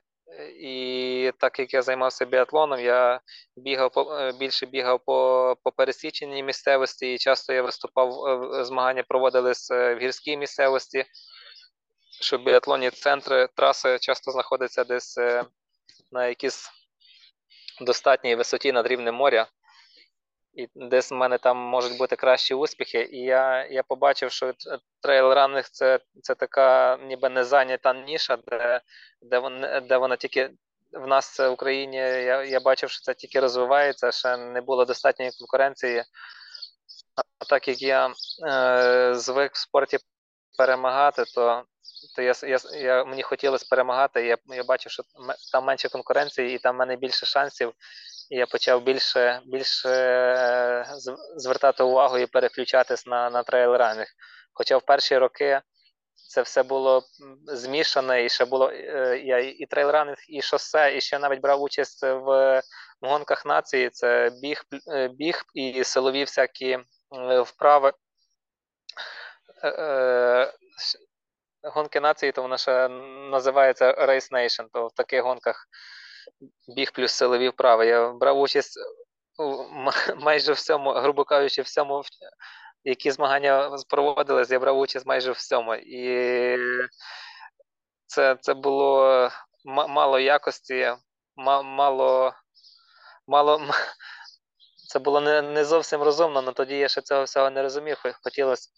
B: і так як я займався біатлоном, я бігав по е, більше бігав по по пересіченій місцевості, і часто я виступав, е, змагання проводились е, в гірській місцевості, що біатлонні центри траси часто знаходяться десь на якійсь достатній висоті над рівнем моря. І десь в мене там можуть бути кращі успіхи. І я я побачив, що трейл-ранинг це це така ніби не зайнята ніша, де де, вона, де вона тільки в нас в Україні. Я я бачив, що це тільки розвивається, ще не було достатньої конкуренції. А так як я е, звик в спорті перемагати, то то я, я, я, мені хотілося перемагати. Я я бачив, що там менше конкуренції і там в мене більше шансів я почав більше більше е, звертати увагу і переключатись на на трейл-ранінг. Хоча в перші роки це все було змішане, і ще було е, я і трейл-ранінг, і шосе, і ще навіть брав участь в гонках нації. Це біг, е, біг і силові всякі вправи. Гонки нації, то вона ще називається Race Nation, то в таких гонках біг плюс силові вправи. Я брав участь у майже всьому, грубо кажучи, всьому, які змагання проводились, я брав участь майже всьому. І це це було мало якості, мало. мало це було не не зовсім розумно, але тоді я ще цього всього не розумів. Хотілося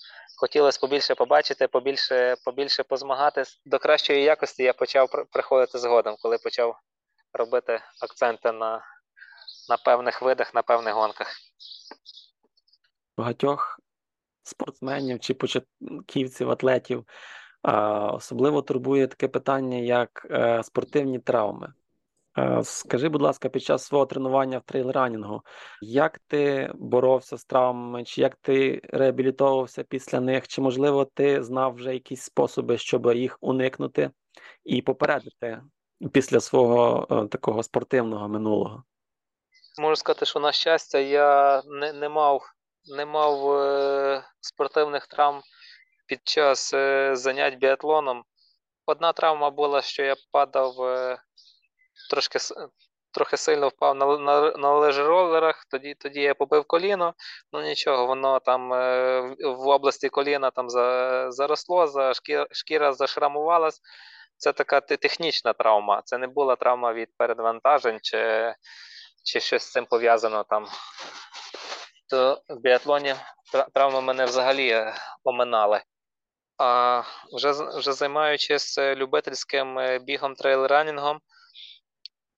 B: хотілося побільше побачити, побільше побільше позмагатись. До кращої якості я почав приходити згодом, коли почав робити акценти на на певних видах, на певних гонках.
A: Багатьох спортсменів чи початківців, атлетів особливо турбує таке питання, як е, спортивні травми. Е, скажи, будь ласка, під час свого тренування в трейлранінгу, як ти боровся з травмами, чи як ти реабілітовувався після них, чи, можливо, ти знав вже якісь способи, щоб їх уникнути і попередити після свого е, такого спортивного минулого?
B: Можу сказати, що на щастя, я не не мав не мав е, спортивних травм під час е, занять біатлоном. Одна травма була, що я падав е, трошки трохи сильно впав на на, на лежеролерах, тоді тоді я побив коліно, ну нічого, воно там е, в області коліна там за, заросло, за шкіра, шкіра зашрамувалась це така технічна травма. Це не була травма від передвантажень чи чи щось з цим пов'язано там. То в біатлоні травми мене взагалі е, оминали. А вже вже займаючись любительським е, бігом трейл-ранінгом,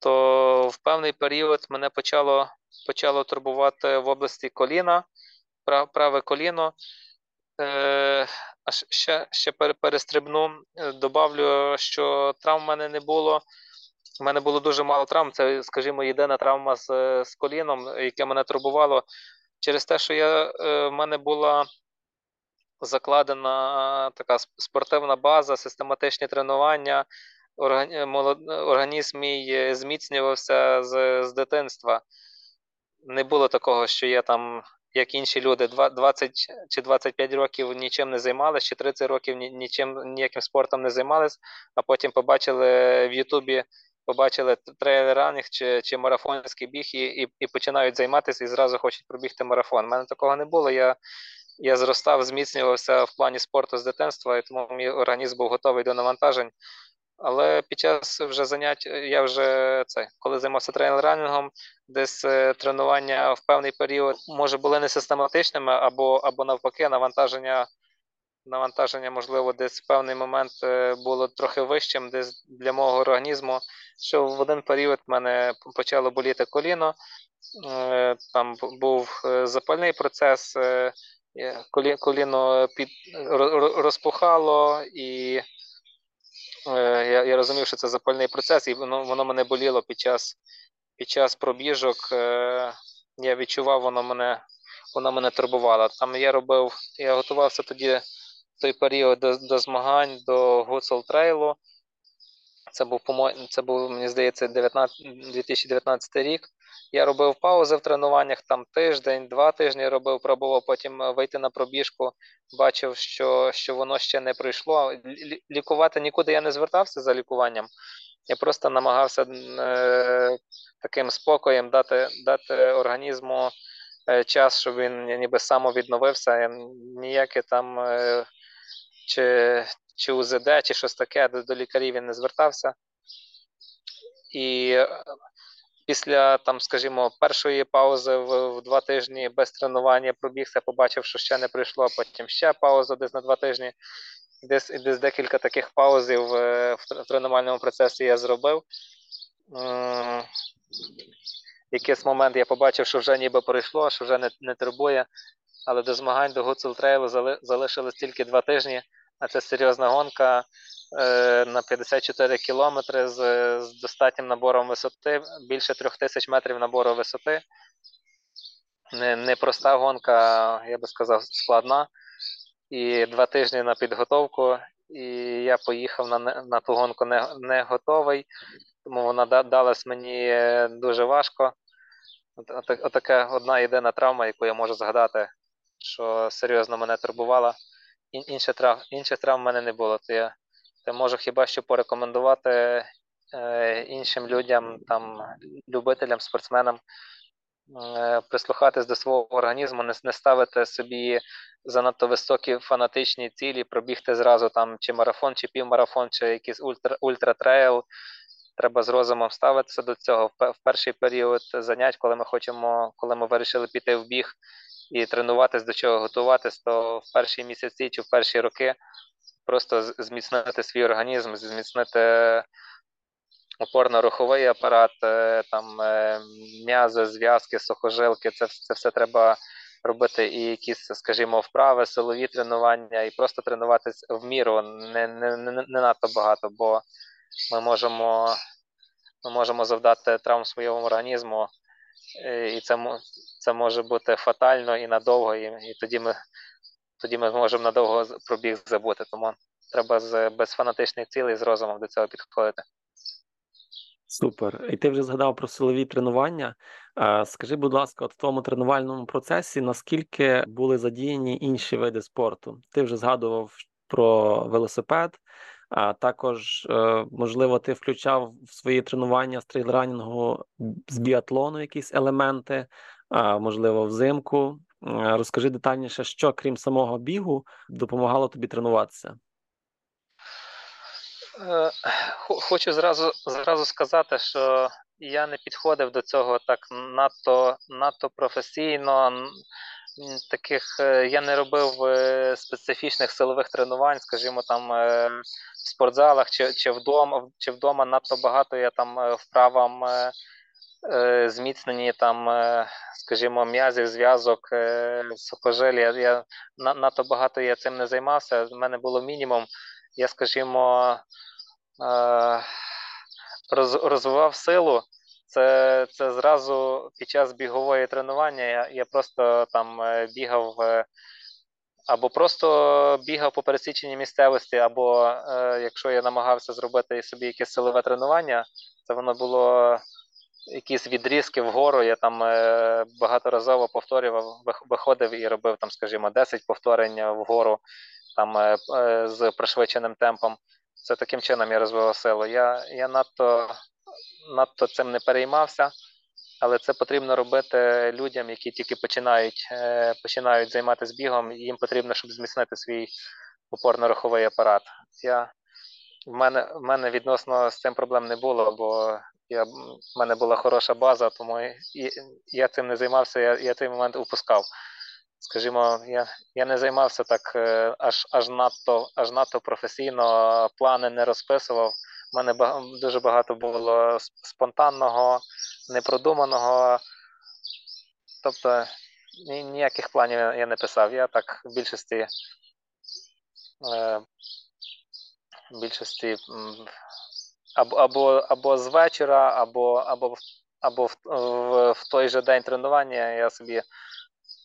B: то в певний період мене почало почало турбувати в області коліна, праве коліно. Е, а ще ще перестрибну, е, добавлю, що травм в мене не було. У мене було дуже мало травм. Це, скажімо, єдина травма з з коліном, яке мене турбувало. Через те, що я, е, в мене була закладена така спортивна база, систематичні тренування, організм мій зміцнювався з, з дитинства. Не було такого, що я там як інші люди, 20 чи 25 років нічим не займалися, чи 30 років нічим ніяким спортом не займалися, а потім побачили в Ютубі, побачили трейлер-ранінг чи чи марафонський біг і, і і, починають займатися і зразу хочуть пробігти марафон. У мене такого не було. Я я зростав, зміцнювався в плані спорту з дитинства, і тому мій організм був готовий до навантажень. Але під час вже занять е, я вже це, коли займався тренер-ранінгом, десь е, тренування в певний період може були не систематичними, або або навпаки, навантаження, навантаження, можливо, десь в певний момент е, було трохи вищим, десь для мого організму. Що в один період в мене почало боліти коліно, там був запальний процес, коліно під розпухало і. Е, я я розумів, що це запальний процес, і воно воно мене боліло під час під час пробіжок. Е, я відчував, воно мене воно мене турбувало. Там я робив, я готувався тоді в той період до до змагань до Гуцул трейлу. Це був, це був, мені здається, 19, 2019 рік. Я робив паузи в тренуваннях, там тиждень, два тижні робив, пробував потім е, вийти на пробіжку, бачив, що що воно ще не пройшло. Лікувати нікуди я не звертався за лікуванням. Я просто намагався е, таким спокоєм дати дати організму е, час, щоб він ніби самовідновився. Ніяке там е, чи чи УЗД, чи щось таке, до, до лікарів він не звертався. І е, після, там, скажімо, першої паузи в, в два тижні без тренування пробігся, побачив, що ще не прийшло, потім ще пауза десь на два тижні. Десь десь декілька таких паузів е, в тренувальному процесі я зробив. В якийсь момент я побачив, що вже ніби пройшло, що вже не не турбує. Але до змагань до Гуцул Трейлу залишилось тільки два тижні, а це серйозна гонка е, на 54 кілометри з, з достатнім набором висоти, більше трьох тисяч метрів набору висоти. Не, не проста гонка, я би сказав, складна і два тижні на підготовку. І я поїхав на на ту гонку не не готовий, тому вона далась мені е, дуже важко. Отака одна єдина травма, яку я можу згадати, що серйозно мене турбувала. Інших трав, інших травм в мене не було. То я, то можу хіба що порекомендувати е, іншим людям, там, любителям, спортсменам Е, прислухатись до свого організму, не, не ставити собі занадто високі фанатичні цілі, пробігти зразу там чи марафон, чи півмарафон, чи якийсь ультра, ультратрейл. Треба з розумом ставитися до цього. В перший період занять, коли ми хочемо, коли ми вирішили піти в біг і тренуватись, до чого готуватись, то в перші місяці чи в перші роки просто зміцнити свій організм, зміцнити опорно-руховий апарат, е, там е, м'язи, зв'язки, сухожилки, це, це все треба робити. І якісь, скажімо, вправи, силові тренування, і просто тренуватись в міру не не, не, не надто багато, бо ми можемо ми можемо завдати травм своєму організму, е, і це це може бути фатально і надовго, і, і тоді ми тоді ми можемо надовго пробіг забути. Тому треба з без фанатичних цілей з розумом до цього підходити.
A: Супер. І ти вже згадав про силові тренування. Скажи, будь ласка, от в твоєму тренувальному процесі наскільки були задіяні інші види спорту? Ти вже згадував про велосипед, а також, е, можливо, ти включав в свої тренування з трейлранінгу з біатлону якісь елементи, можливо, взимку. Розкажи детальніше, що крім самого бігу допомагало тобі тренуватися.
B: Е, хочу зразу зразу сказати, що я не підходив до цього так надто надто професійно. Таких е, я не робив е, специфічних силових тренувань, скажімо, там в спортзалах чи чи вдома чи вдома надто багато я там вправам зміцнені там, скажімо, м'язів, зв'язок, сухожиль. Я, я надто багато я цим не займався. У мене було мінімум я, скажімо, е, розвивав силу. Це це зразу під час бігової тренування. Я я просто там е, бігав е, або просто бігав по пересіченій місцевості, або е, якщо я намагався зробити собі якесь силове тренування, це воно було якісь відрізки вгору. Я там е, багаторазово повторював, виходив і робив там, скажімо, 10 повторень вгору там е, е, з пришвидшеним темпом. Це таким чином я розвивав силу. Я я надто надто цим не переймався, але це потрібно робити людям, які тільки починають починають займатися бігом, їм потрібно, щоб зміцнити свій опорно-руховий апарат. Я, В мене в мене відносно з цим проблем не було, бо я, в мене була хороша база, тому і, я цим не займався, я я цей момент упускав скажімо, я я не займався так е, аж аж надто аж надто професійно, плани не розписував. У мене дуже багато було спонтанного, непродуманого. Тобто ніяких планів я не писав. Я так в більшості е, в більшості або або, або з вечора, або або, або в, в, в той же день тренування я собі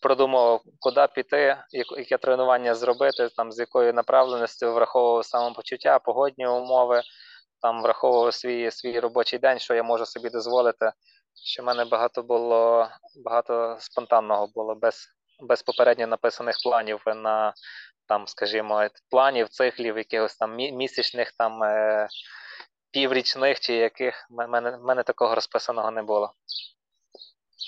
B: продумував, куди піти, яке тренування зробити, там з якою направленістю враховував самопочуття, погодні умови, там враховував свій свій робочий день, що я можу собі дозволити. Що в мене багато було багато спонтанного було без без попередньо написаних планів на там, скажімо, планів, циклів, якихось там місячних, там е, піврічних чи яких в мене, мене такого розписаного не було.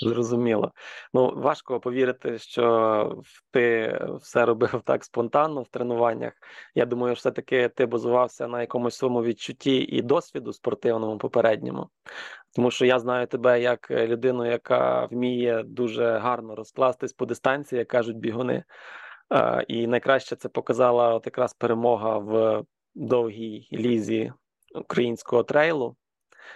A: Зрозуміло. Ну важко повірити, що ти все робив так спонтанно в тренуваннях. Я думаю, все-таки ти базувався на якомусь своєму відчутті і досвіду спортивному попередньому, тому що я знаю тебе як людину, яка вміє дуже гарно розкластись по дистанції, як кажуть бігуни. І найкраще це показала от якраз перемога в довгій лізі українського трейлу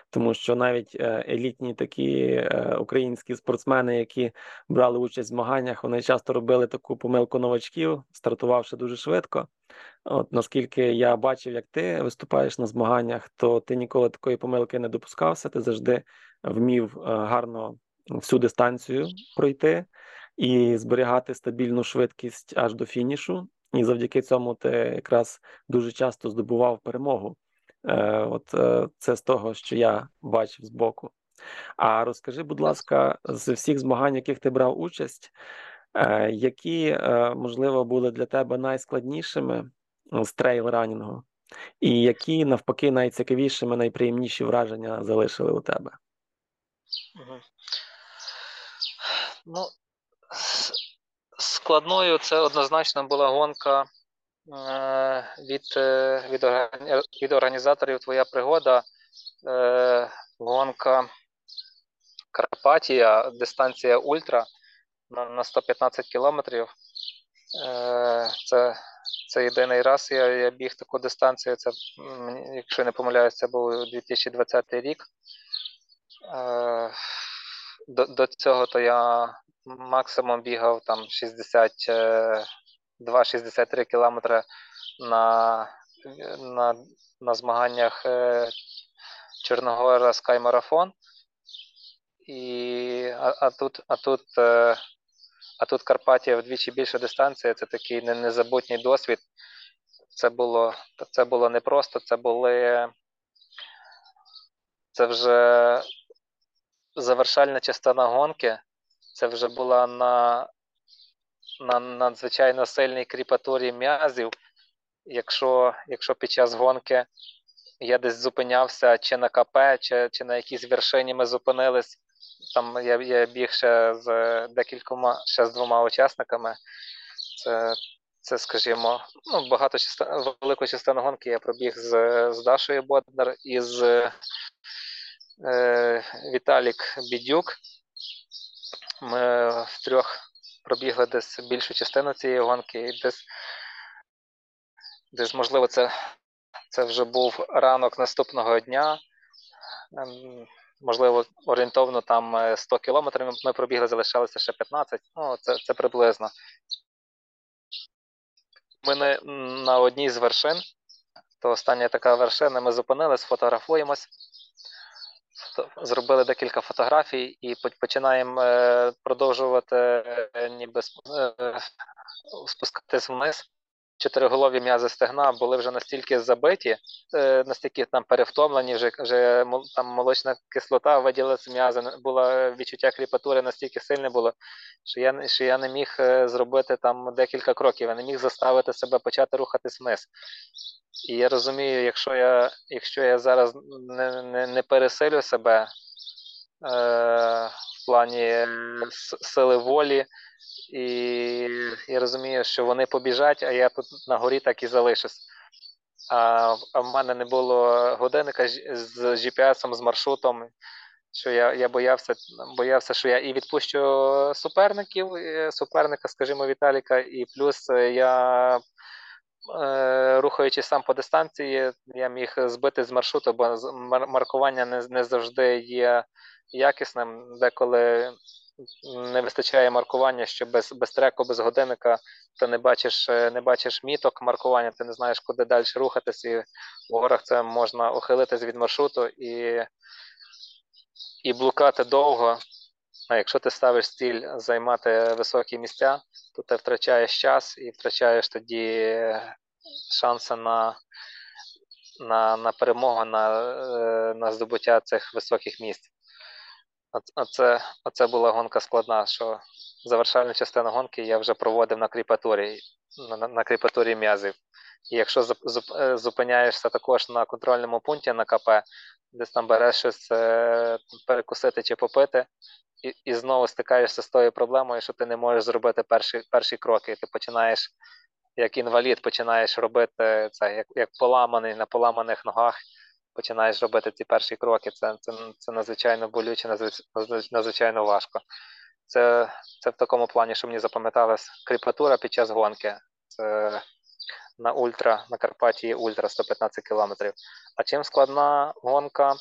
A: тому що навіть е, елітні такі е, українські спортсмени, які брали участь в змаганнях, вони часто робили таку помилку новачків, стартувавши дуже швидко. От наскільки я бачив, як ти виступаєш на змаганнях, то ти ніколи такої помилки не допускався. Ти завжди вмів е, гарно всю дистанцію пройти і зберігати стабільну швидкість аж до фінішу. І завдяки цьому ти якраз дуже часто здобував перемогу. Е, от е, це з того, що я бачив збоку. А розкажи, будь ласка, з всіх змагань, яких ти брав участь, е, які, можливо, були для тебе найскладнішими з трейл-ранінгу, і які навпаки найцікавішими, найприємніші враження залишили у тебе?
B: Ну, складною це однозначно була гонка від е, від, від організаторів твоя пригода, е, гонка Карпатія, дистанція Ультра на 115 кілометрів. Це це єдиний раз я я біг таку дистанцію. Це, Якщо не помиляюсь, це був 2020 рік. До до цього то я максимум бігав там 60 2,63 кілометри на на, на змаганнях е, Чорногора Sky Marathon. І, а, а тут а тут, е, а тут Карпатія вдвічі більша дистанція, це такий незабутній досвід. Це було це було непросто, це були це вже завершальна частина гонки. Це вже була на на надзвичайно сильній кріпатурі м'язів. Якщо якщо під час гонки я десь зупинявся чи на КП, чи чи на якійсь вершині ми зупинились, там я я біг ще з декількома, ще з двома учасниками. Це, це скажімо, ну, багато частин, велику частину гонки я пробіг з з Дашою Боднар і з е, Віталік Бідюк. Ми в трьох пробігли десь більшу частину цієї гонки, і десь, десь можливо, це це вже був ранок наступного дня. Ем, можливо, орієнтовно там 100 е, кілометрів ми пробігли, залишалося ще 15. Ну, це це приблизно. Ми не на одній з вершин, то остання така вершина, ми зупинились, фотографуємось зробили декілька фотографій і починаємо е, продовжувати е, ніби е, спускатись вниз. Чотириголові м'язи стегна були вже настільки забиті, настільки там перевтомлені, вже вже там молочна кислота виділилася м'язи, було відчуття кріпатури настільки сильне було, що я що я не міг зробити там декілька кроків, я не міг заставити себе почати рухатись вниз. І я розумію, якщо я якщо я зараз не не, не пересилю себе е, плані сили волі, і я розумію, що вони побіжать, а я тут на горі так і залишусь. А а в мене не було годинника з GPS, з маршрутом, що я я боявся, боявся, що я і відпущу суперників, суперника, скажімо, Віталіка, і плюс я Е, рухаючись сам по дистанції, я міг збити з маршруту, бо маркування не не завжди є якісним. Деколи не вистачає маркування, що без без треку, без годинника ти не бачиш е, не бачиш міток маркування, ти не знаєш, куди далі рухатись, і в горах це можна ухилитись від маршруту і і блукати довго. А якщо ти ставиш ціль займати високі місця, то ти втрачаєш час і втрачаєш тоді шанси на на на перемогу на е, на здобуття цих високих місць. Оце, оце була гонка складна, що завершальну частину гонки я вже проводив на кріпатурі, на, на кріпатурі м'язів. І якщо е, зупиняєшся також на контрольному пункті на КП, десь там береш щось е, перекусити чи попити, і і знову стикаєшся з тою проблемою, що ти не можеш зробити перші перші кроки. Ти починаєш, як інвалід, починаєш робити це, як як поламаний на поламаних ногах, починаєш робити ці перші кроки. Це це, це надзвичайно болюче, надзвичайно важко. Це це в такому плані, що мені запам'яталась кріпатура під час гонки. Це на ультра, на Карпатії Ультра 115 кілометрів. А чим складна гонка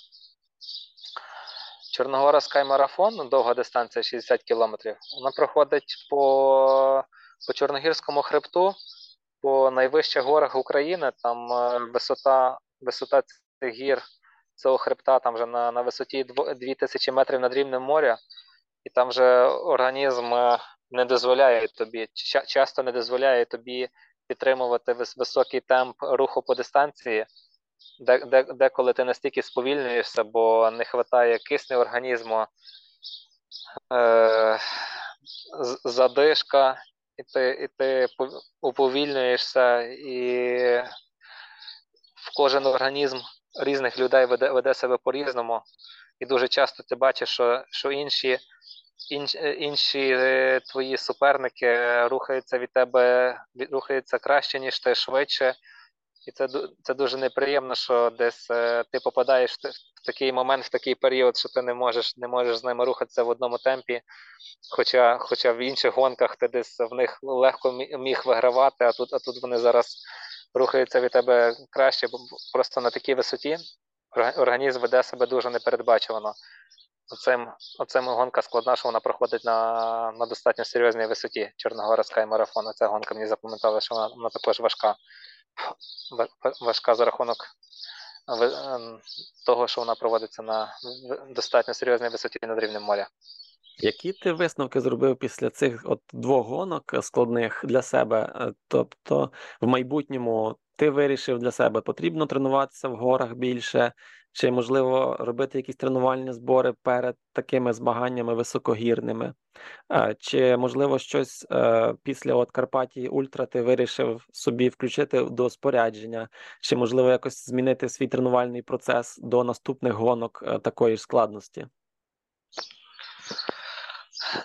B: Чорногора Скаймарафон, довга дистанція 60 кілометрів, вона проходить по по Чорногірському хребту, по найвищих горах України. Там е, висота висота гір цього хребта там вже на на висоті 2000 метрів над рівнем моря, і там вже організм е, не дозволяє тобі, часто не дозволяє тобі підтримувати високий темп руху по дистанції, де, де, деколи ти настільки сповільнюєшся, бо не вистачає кисню організму, е, задишка, і ти і ти уповільнюєшся, і в кожен організм різних людей веде веде себе по-різному. І дуже часто ти бачиш, що що інші інш, інші е, твої суперники рухаються від тебе, рухаються краще, ніж ти швидше. І це це дуже неприємно, що десь е, ти попадаєш в, такий момент, в такий період, що ти не можеш не можеш з ними рухатися в одному темпі. Хоча хоча в інших гонках ти десь в них легко міг вигравати, а тут а тут вони зараз рухаються від тебе краще, бо просто на такій висоті організм веде себе дуже непередбачувано. Оцим, оцим гонка складна, що вона проходить на на достатньо серйозній висоті Чорногора Sky Marathon. Ця гонка мені запам'ятала, що вона, вона також важка. Важка за рахунок ем, того, що вона проводиться на достатньо серйозній висоті над рівнем моря.
A: Які ти висновки зробив після цих от двох гонок складних для себе? Е, тобто в майбутньому ти вирішив для себе, потрібно тренуватися в горах більше, чи можливо робити якісь тренувальні збори перед такими змаганнями високогірними? Е, чи можливо щось е, після от Карпатії Ультра ти вирішив собі включити до спорядження, чи можливо якось змінити свій тренувальний процес до наступних гонок такої ж складності?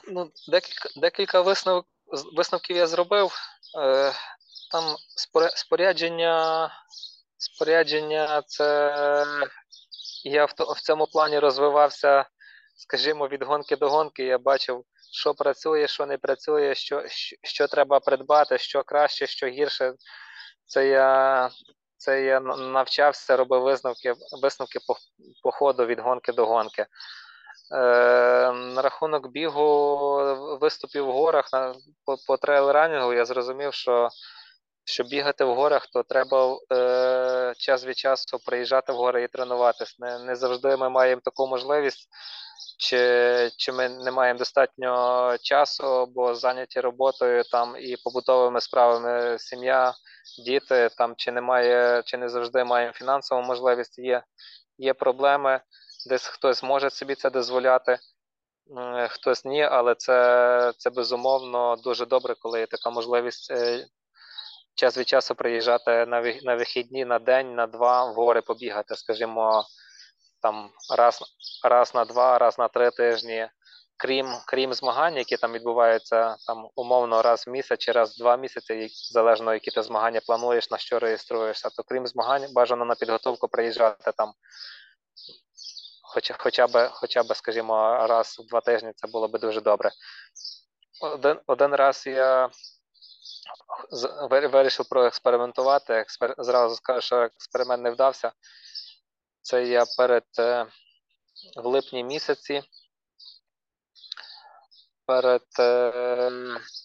B: Ну, декілька декілька висновок, висновків я зробив. Е, Там спорядження, спорядження це я в, в цьому плані розвивався, скажімо, від гонки до гонки. Я бачив, що працює, що не працює, що, що, що треба придбати, що краще, що гірше. Це я. Це я навчався, робив висновки висновки по, по ходу від гонки до гонки. Е, на рахунок бігу виступів в горах на, по, по трейл-ранінгу я зрозумів, що щоб бігати в горах, то треба е, час від часу приїжджати в гори і тренуватись. Не не завжди ми маємо таку можливість, чи чи ми не маємо достатньо часу, бо зайняті роботою там і побутовими справами сім'я, діти там чи немає, чи не завжди маємо фінансову можливість. Є, Є проблеми десь хтось може собі це дозволяти, хтось ні, але це це безумовно дуже добре, коли є така можливість е, час від часу приїжджати на вихідні на день, на два в гори побігати, скажімо, там раз раз на два, раз на три тижні. Крім крім змагань, які там відбуваються там умовно раз в місяць чи раз в два місяці, залежно які ти змагання плануєш, на що реєструєшся, то крім змагань, бажано на підготовку приїжджати там хоча хоча б, хоча б, скажімо, раз в два тижні це було б дуже добре. Один один раз я вирішив проекспериментувати. Експер... Зразу скажу, що експеримент не вдався. Це я перед е, в липні місяці. Перед е,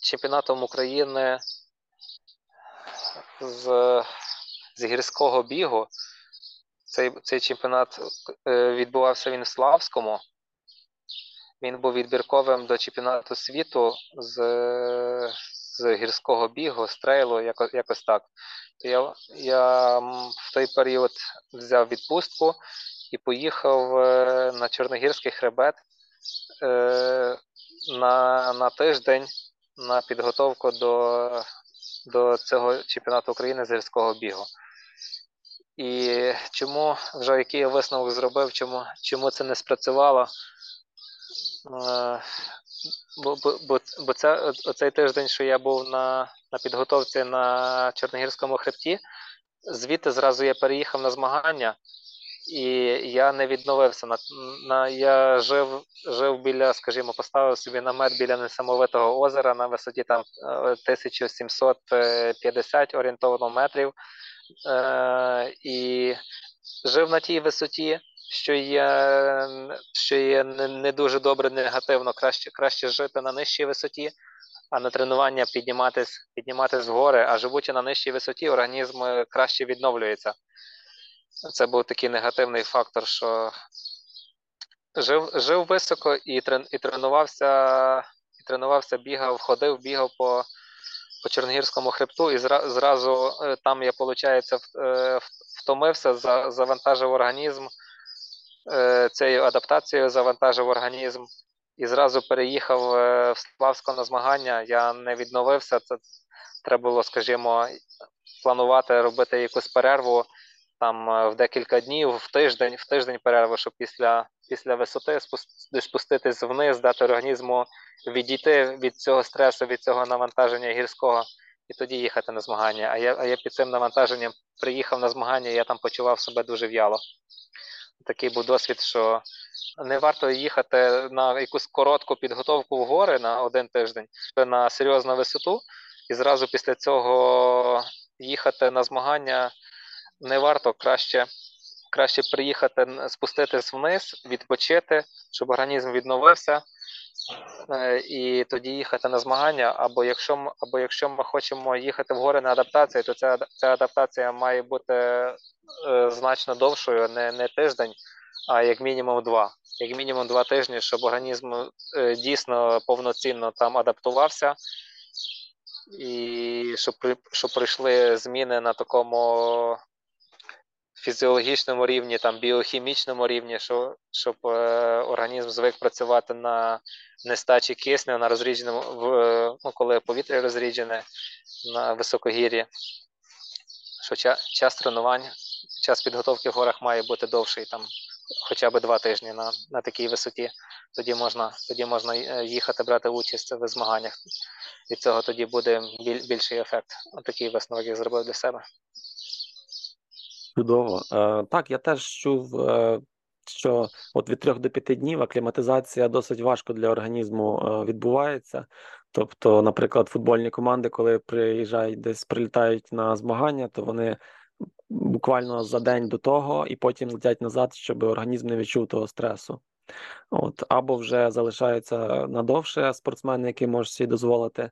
B: чемпіонатом України з з гірського бігу цей цей чемпіонат е, відбувався він в Славському. Він був відбірковим до чемпіонату світу з з гірського бігу, з трейлу, якось, якось так. То я, я в той період взяв відпустку і поїхав е, на Чорногірський хребет е, на, на тиждень на підготовку до, до цього чемпіонату України з гірського бігу. І чому вже який я висновок зробив, чому чому це не спрацювало? Е, бо бо, бо це оцей тиждень, що я був на на підготовці на Чорногірському хребті, звідти зразу я переїхав на змагання, і я не відновився. На, на Я жив жив біля, скажімо, поставив собі намет біля несамовитого озера на висоті там 1750 орієнтовно метрів. Е, І жив на тій висоті що є що є не, дуже добре негативно, краще краще жити на нижчій висоті, а на тренування підніматись підніматись в гори, а живучи на нижчій висоті, організм е, краще відновлюється. Це був такий негативний фактор, що жив жив високо і трен, і тренувався, і тренувався, бігав, ходив, бігав по по Чорногірському хребту, і зразу е, там я, виходить, е, втомився, завантажив організм. Е, цією адаптацією завантажив організм і зразу переїхав в Славсько на змагання. Я не відновився. Це треба було, скажімо, планувати робити якусь перерву там в декілька днів, в тиждень, в тиждень перерву, щоб після після висоти спуститись вниз, дати організму відійти від цього стресу, від цього навантаження гірського. І тоді їхати на змагання. А я а я під цим навантаженням приїхав на змагання, і я там почував себе дуже в'яло такий був досвід, що не варто їхати на якусь коротку підготовку в гори на один тиждень на серйозну висоту, і зразу після цього їхати на змагання не варто краще. Краще приїхати, спуститись вниз, відпочити, щоб організм відновився, е, і тоді їхати на змагання. Або якщо або якщо ми хочемо їхати в гори на адаптацію, то ця ця адаптація має бути Е, значно довшою, не не тиждень, а як мінімум два. Як мінімум два тижні, щоб організм е, дійсно повноцінно там адаптувався, і щоб щоб прийшли зміни на такому фізіологічному рівні, там біохімічному рівні, щоб щоб е, організм звик працювати на нестачі кисню, на розрідженому в ну, коли повітря розріджене на високогір'ї. Що час тренувань час підготовки в горах має бути довший, там хоча б два тижні на на такій висоті. Тоді можна тоді можна е, їхати брати участь в змаганнях. Від цього тоді буде біль, більший ефект. Отакий висновок я зробив для себе.
A: Чудово. Е, Так, я теж чув, е, що от від трьох до п'яти днів акліматизація досить важко для організму е, відбувається. Тобто, наприклад, футбольні команди, коли приїжджають десь прилітають на змагання, то вони буквально за день до того, і потім летять назад, щоб організм не відчув того стресу. От, Або вже залишаються надовше спортсмени, які можуть собі дозволити.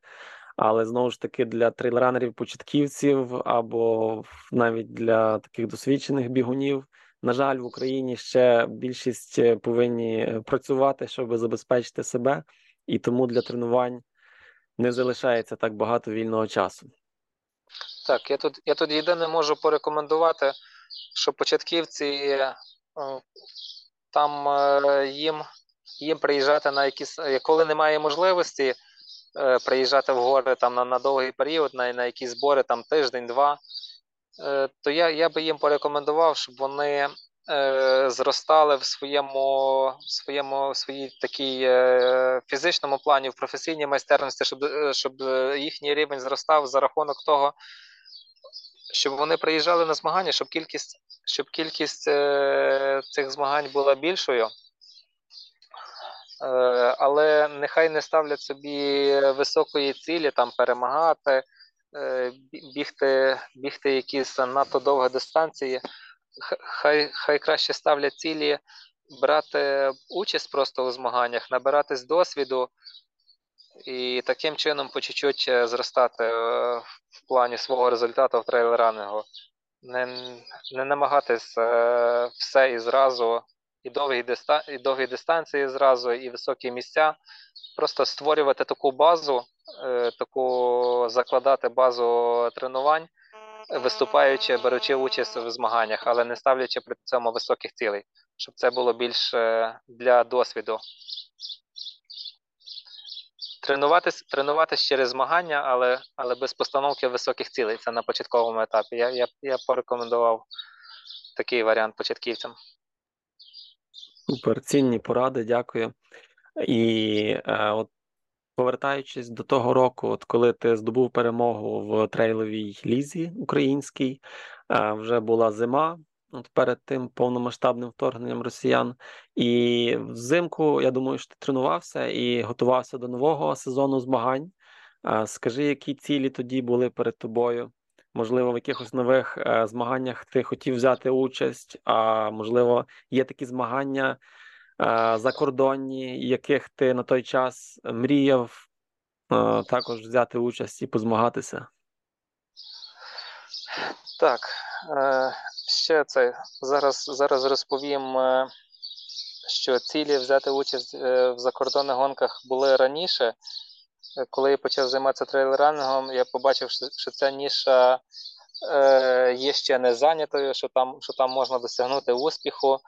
A: Але знову ж таки для трейлранерів-початківців або навіть для таких досвідчених бігунів, на жаль, в Україні ще більшість е, повинні е, працювати, щоб забезпечити себе, і тому для тренувань не залишається так багато вільного часу.
B: Так, я тут я тут єдине можу порекомендувати, що початківці е, там їм їм приїжджати на якісь, коли немає можливості приїжджати в гори там на на довгий період, на на якісь збори там тиждень-два, то я я би їм порекомендував, щоб вони е, зростали в своєму своєму в своїй такій е, фізичному плані, в професійній майстерності, щоб щоб їхній рівень зростав за рахунок того щоб вони приїжджали на змагання, щоб кількість щоб кількість е, цих змагань була більшою. Е, але нехай не ставлять собі високої цілі там перемагати, е, бігти бігти якісь надто довгі дистанції. Хай хай краще ставлять цілі брати участь просто у змаганнях, набиратись досвіду і таким чином по чуть-чуть зростати в плані свого результату в трейл-ранингу. Не не намагатись е, все і зразу, і довгі, диста, і довгі дистанції зразу, і високі місця. Просто створювати таку базу, е, таку закладати базу тренувань, виступаючи, беручи участь в змаганнях, але не ставлячи при цьому високих цілей, щоб це було більше для досвіду. Тренуватись, тренуватись через змагання, але, але без постановки високих цілей. Це на початковому етапі. Я, я, я порекомендував такий варіант початківцям.
A: Супер, цінні поради, дякую. І е, от повертаючись до того року, от коли ти здобув перемогу в трейловій лізі українській, е, вже була зима. От перед тим повномасштабним вторгненням росіян, і взимку я думаю, що ти тренувався і готувався до нового сезону змагань. Е, скажи, які цілі тоді були перед тобою? Можливо, в якихось нових е, змаганнях ти хотів взяти участь, а можливо, є такі змагання е, закордонні, яких ти на той час мріяв е, також взяти участь і позмагатися.
B: Так, е, ще це зараз, зараз розповім, е, що цілі взяти участь е, в закордонних гонках були раніше. Коли я почав займатися трейлеранингом, я побачив, що, ця ніша е, є ще не зайнятою, що там, що там можна досягнути успіху.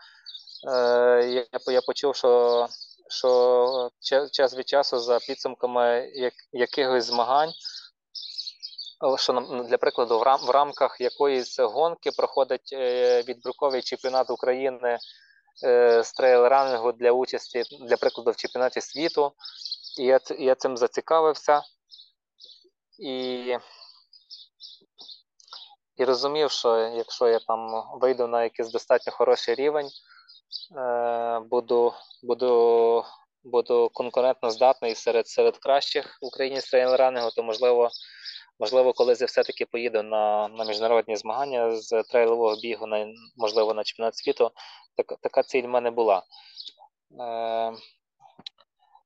B: Е, я, я почув, що, що час від часу за підсумками як, якихось змагань, що для прикладу, в, рам, в рамках якоїсь гонки проходить е, відбірковий чемпіонат України е, з трейл-ранингу для участі, для прикладу, в чемпіонаті світу. І я, я цим зацікавився. І, і розумів, що якщо я там вийду на якийсь достатньо хороший рівень, е, буду, буду, буду конкурентно здатний серед, серед кращих в Україні з трейл-ранингу, то можливо, можливо, колись я все-таки поїду на, на міжнародні змагання з трейлового бігу, на, можливо, на чемпіонат світу. Так, така ціль в мене була. Е,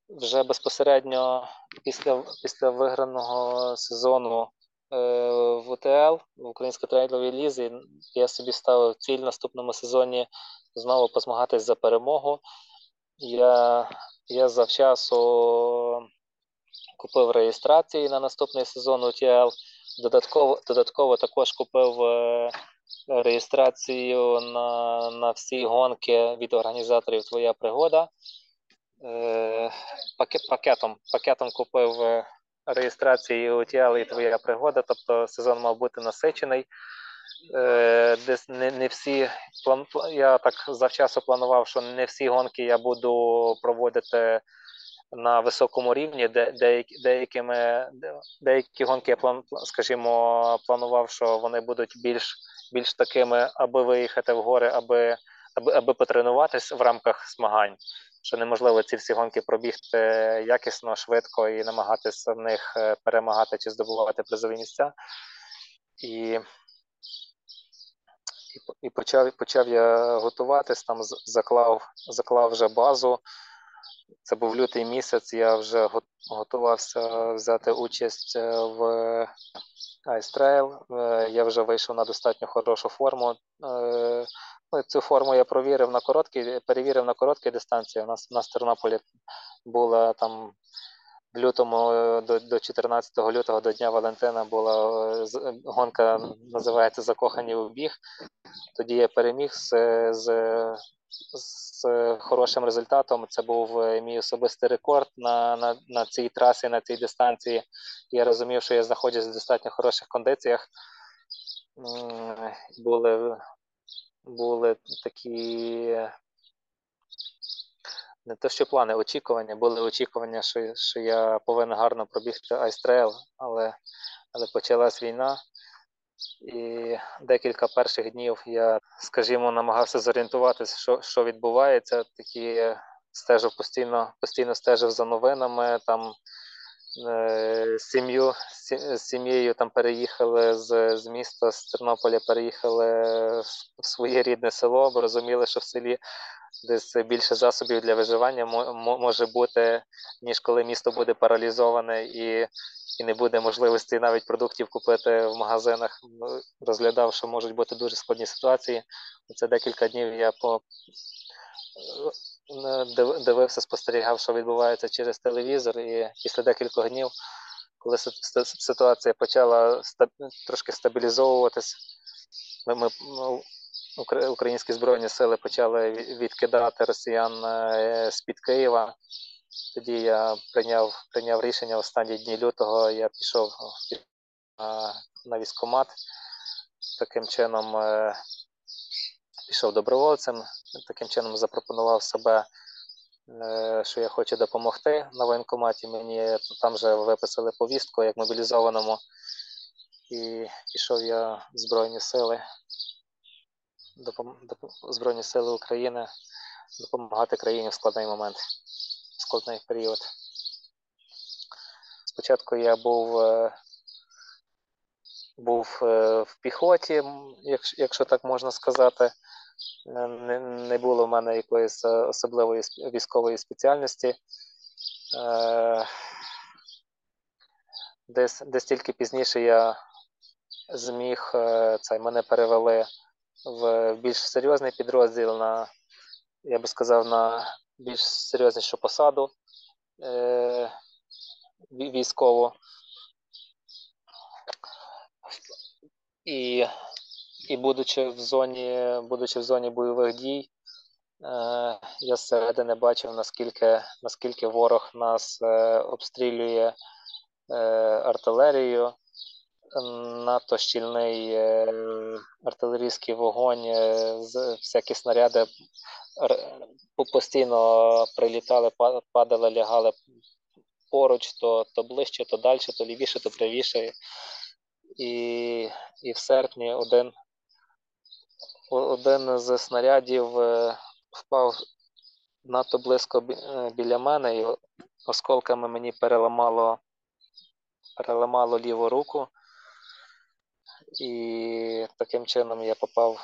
B: вже безпосередньо після, після виграного сезону е, в УТЛ в Українській трейловій лізі я собі ставив ціль в наступному сезоні знову позмагатись за перемогу. Я, я завчасу купив реєстрації на наступний сезон УТЛ. Додатково, додатково також купив е, реєстрацію на, на всі гонки від організаторів Твоя пригода. Е, пакет, пакетом, пакетом купив е, реєстрації UTL і твоя пригода, тобто сезон мав бути насичений. Е, Десь не, не всі план, я так завчасу планував, що не всі гонки я буду проводити на високому рівні, де деякі, деякими деякі гонки я план, скажімо, планував, що вони будуть більш, більш такими, аби виїхати в гори, аби, аби, аби потренуватись в рамках змагань що неможливо ці всі гонки пробігти якісно, швидко і намагатися в них е, перемагати чи здобувати призові місця. І, і, почав, почав я готуватись, там заклав, заклав вже базу. Це був лютий місяць, я вже готувався взяти участь е, в Е, Я вже вийшов на достатньо хорошу форму. Е, Ну, цю форму я провірив на короткій, перевірив на короткій дистанції. У нас у нас в Тернополі була там в лютому е, до, до 14 лютого до Дня Валентина була е, гонка, називається Закохані у біг. Тоді я переміг з, з, з хорошим результатом. Це був е, мій особистий рекорд на, на, на цій трасі, на цій дистанції. Я розумів, що я знаходжусь в достатньо хороших кондиціях. Були були такі не те, що плани, очікування. Були очікування, що, що я повинен гарно пробігти Trail, але, але почалась війна. І декілька перших днів я, скажімо, намагався зорієнтуватися, що, що відбувається. Такі стежив постійно, постійно стежив за новинами. Там е, сім'ю з сім'єю там переїхали з, з міста з Тернополя, переїхали в своє рідне село, бо розуміли, що в селі десь більше засобів для виживання мо- мо- може бути, ніж коли місто буде паралізоване і, і не буде можливості навіть продуктів купити в магазинах. Ну, Розглядав, що можуть бути дуже складні ситуації. Це декілька днів я по е, дивився, спостерігав, що відбувається через телевізор, і після декількох днів коли ситуація почала трошки стабілізовуватись, ми, ну, українські збройні сили почали відкидати росіян з-під Києва. Тоді я прийняв прийняв рішення останні дні лютого. Я пішов на військкомат, таким чином пішов добровольцем, таким чином запропонував себе, е, що я хочу допомогти на воєнкоматі. Мені там вже виписали повістку як мобілізованому, і пішов я в Збройні Сили, Збройні Сили України. Допомагати країні в складний момент, складний період. Спочатку я був е, був е, в піхоті, якщо так можна сказати. Не було в мене якоїсь е, особливої військової спеціальності. Десь десь тільки пізніше я зміг це мене перевели в більш серйозний підрозділ на, я би сказав, на більш серйознішу посаду військову. І і будучи в зоні, будучи в зоні бойових дій, е, я зсередини бачив, наскільки наскільки ворог нас е, обстрілює е, артилерією. Надто щільний артилерійський вогонь, всякі снаряди постійно прилітали, падали, лягали поруч, то то ближче, то далі, то лівіше, то правіше. І і в серпні один один з снарядів е, впав надто близько е, біля мене, і осколками мені переламало переламало ліву руку, і таким чином я попав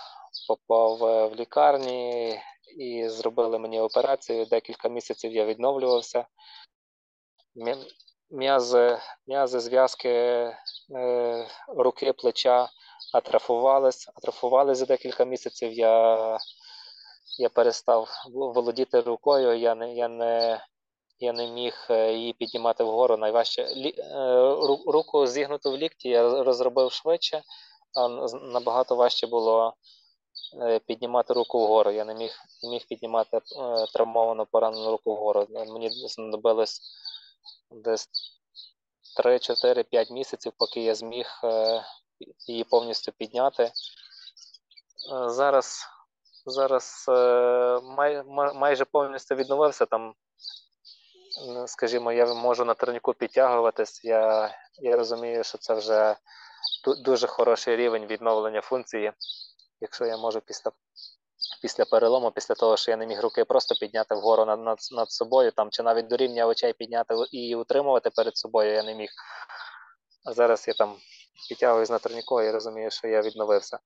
B: попав е, в лікарні і зробили мені операцію. Декілька місяців я відновлювався. М'язи, м'язи зв'язки е, руки, плеча атрофувались, атрофували за декілька місяців. Я я перестав володіти рукою, я не я не, я не міг е, її піднімати вгору. Найважче е, руку зігнуту в лікті я розробив швидше, а набагато важче було е, піднімати руку вгору. Я не міг не міг піднімати травмовану поранену руку вгору. Мені знадобилось десь 3-4-5 місяців, поки я зміг її повністю підняти. Зараз зараз май, майже повністю відновився там. Скажімо, я можу на турніку підтягуватись. Я я розумію, що це вже дуже хороший рівень відновлення функції. Якщо я можу після після перелому, після того, що я не міг руки просто підняти вгору над над, над собою, там, чи навіть до рівня очей підняти і утримувати перед собою, я не міг. А зараз я там підтягуюсь на турніку і розумію, що я відновився.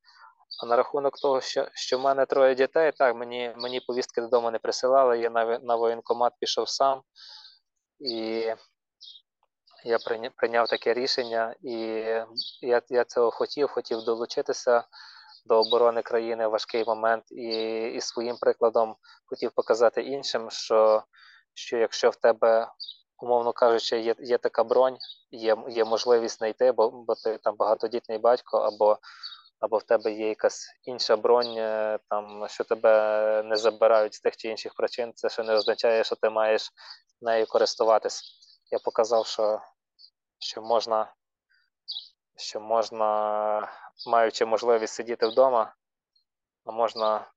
B: А на рахунок того, що що в мене троє дітей, так, мені мені повістки додому не присилали, я на на воєнкомат пішов сам, і я прийняв, таке рішення, і я я цього хотів, хотів долучитися до оборони країни в важкий момент, і і своїм прикладом хотів показати іншим, що, що якщо в тебе умовно кажучи, є є така бронь, є є можливість знайти, бо бо ти там багатодітний батько, або або в тебе є якась інша бронь, е, там що тебе не забирають з тих чи інших причин. Це ще не означає, що ти маєш нею користуватись. Я показав, що що можна, що можна, маючи можливість сидіти вдома, можна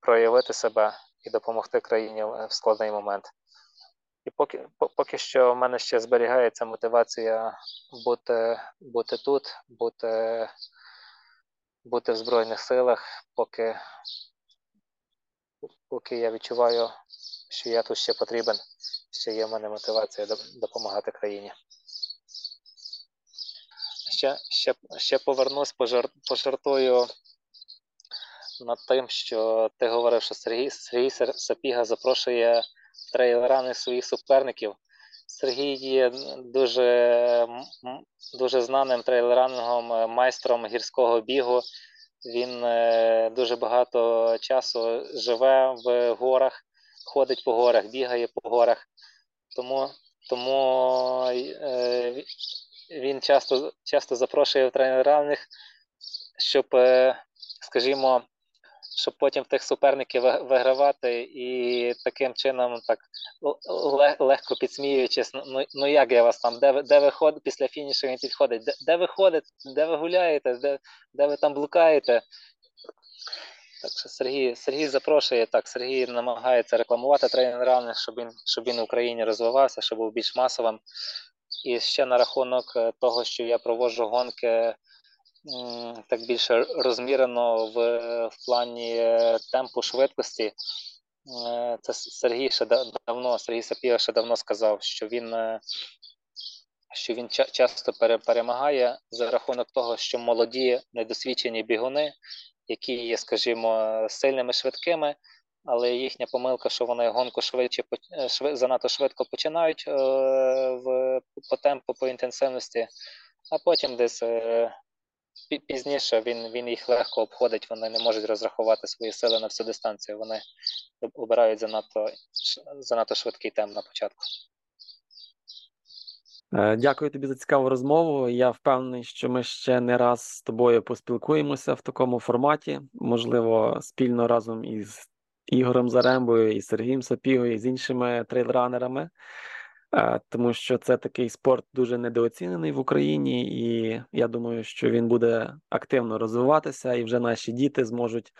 B: проявити себе і допомогти країні в складний момент. І поки поки що в мене ще зберігається мотивація бути бути тут, бути бути в Збройних силах, поки поки я відчуваю, що я тут ще потрібен, ще є в мене мотивація допомагати країні. Ще ще, ще повернусь, пожар, пожартую над тим, що ти говорив, що Сергій Сергій Сапіга запрошує трейлерами своїх суперників. Сергій є дуже дуже знаним трейлеранингом, е, майстром гірського бігу. Він е, дуже багато часу живе в горах, ходить по горах, бігає по горах. Тому тому е, він часто часто запрошує в тренеральних, щоб, скажімо, щоб потім тих суперників вигравати і таким чином так легко підсміюючись, ну, ну ну як я вас там, де ви де ви після фінішу він підходить, де, де ви де ви гуляєте, де де ви там блукаєте. Так що Сергій Сергій запрошує так, Сергій намагається рекламувати тренерами, щоб він щоб він в Україні розвивався, щоб був більш масовим. І ще на рахунок е, того, що я проводжу гонки так більше розмірено в, в плані е, темпу швидкості. Е, це Сергій ще давно, Сергій Сапіга ще давно сказав, що він що він часто перемагає за рахунок того, що молоді недосвідчені бігуни, які є, скажімо, сильними швидкими, але їхня помилка, що вони гонку швидше занадто швидко починають е, в по темпу, по інтенсивності, а потім десь е, пізніше він він їх легко обходить, вони не можуть розрахувати свої сили на всю дистанцію. Вони обирають занадто занадто швидкий темп на початку.
A: Е, дякую тобі за цікаву розмову. Я впевнений, що ми ще не раз з тобою поспілкуємося в такому форматі. Можливо, спільно разом із Ігорем Зарембою, і Сергієм Сапігою, і з іншими трейлранерами. Е, тому що це такий спорт дуже недооцінений в Україні, і я думаю, що він буде активно розвиватися, і вже наші діти зможуть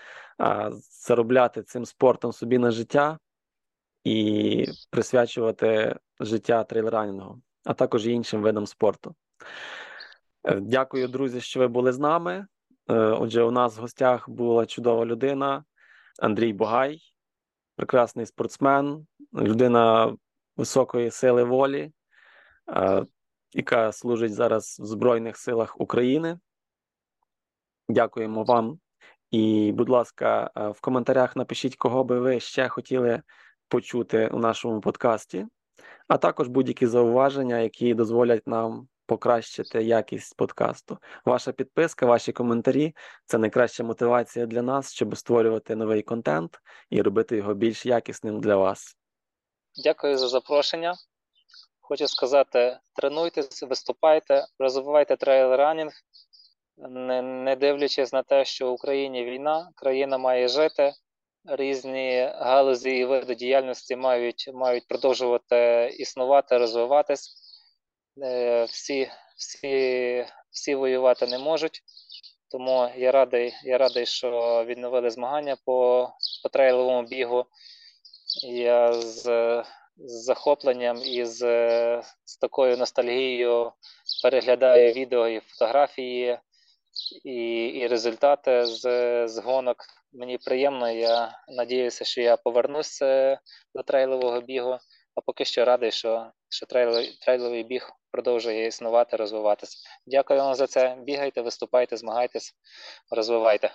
A: заробляти цим спортом собі на життя і присвячувати життя трейлранінгу, а також іншим видам спорту. Е, дякую, друзі, що ви були з нами. Е, отже, у нас в гостях була чудова людина Андрій Богай, прекрасний спортсмен, людина високої сили волі, яка служить зараз в Збройних силах України. Дякуємо вам. І, будь ласка, в коментарях напишіть, кого би ви ще хотіли почути у нашому подкасті, а також будь-які зауваження, які дозволять нам покращити якість подкасту. Ваша підписка, ваші коментарі це найкраща мотивація для нас, щоб створювати новий контент і робити його більш якісним для вас.
B: Дякую за запрошення. Хочу сказати: тренуйтесь, виступайте, розвивайте трейл-ранінг, не, не дивлячись на те, що в Україні війна, країна має жити, різні галузі і види діяльності мають мають продовжувати існувати, розвиватись. Е, всі, всі, всі воювати не можуть. Тому я радий, я радий, що відновили змагання по, по трейловому бігу. Я з, з захопленням і з, з такою ностальгією переглядаю відео і фотографії і і результати з з гонок. Мені приємно. Я надіюся, що я повернуся до трейлового бігу. А поки що радий, що що трейловий, трейловий біг продовжує існувати, розвиватися. Дякую вам за це. Бігайте, виступайте, змагайтесь, розвивайте.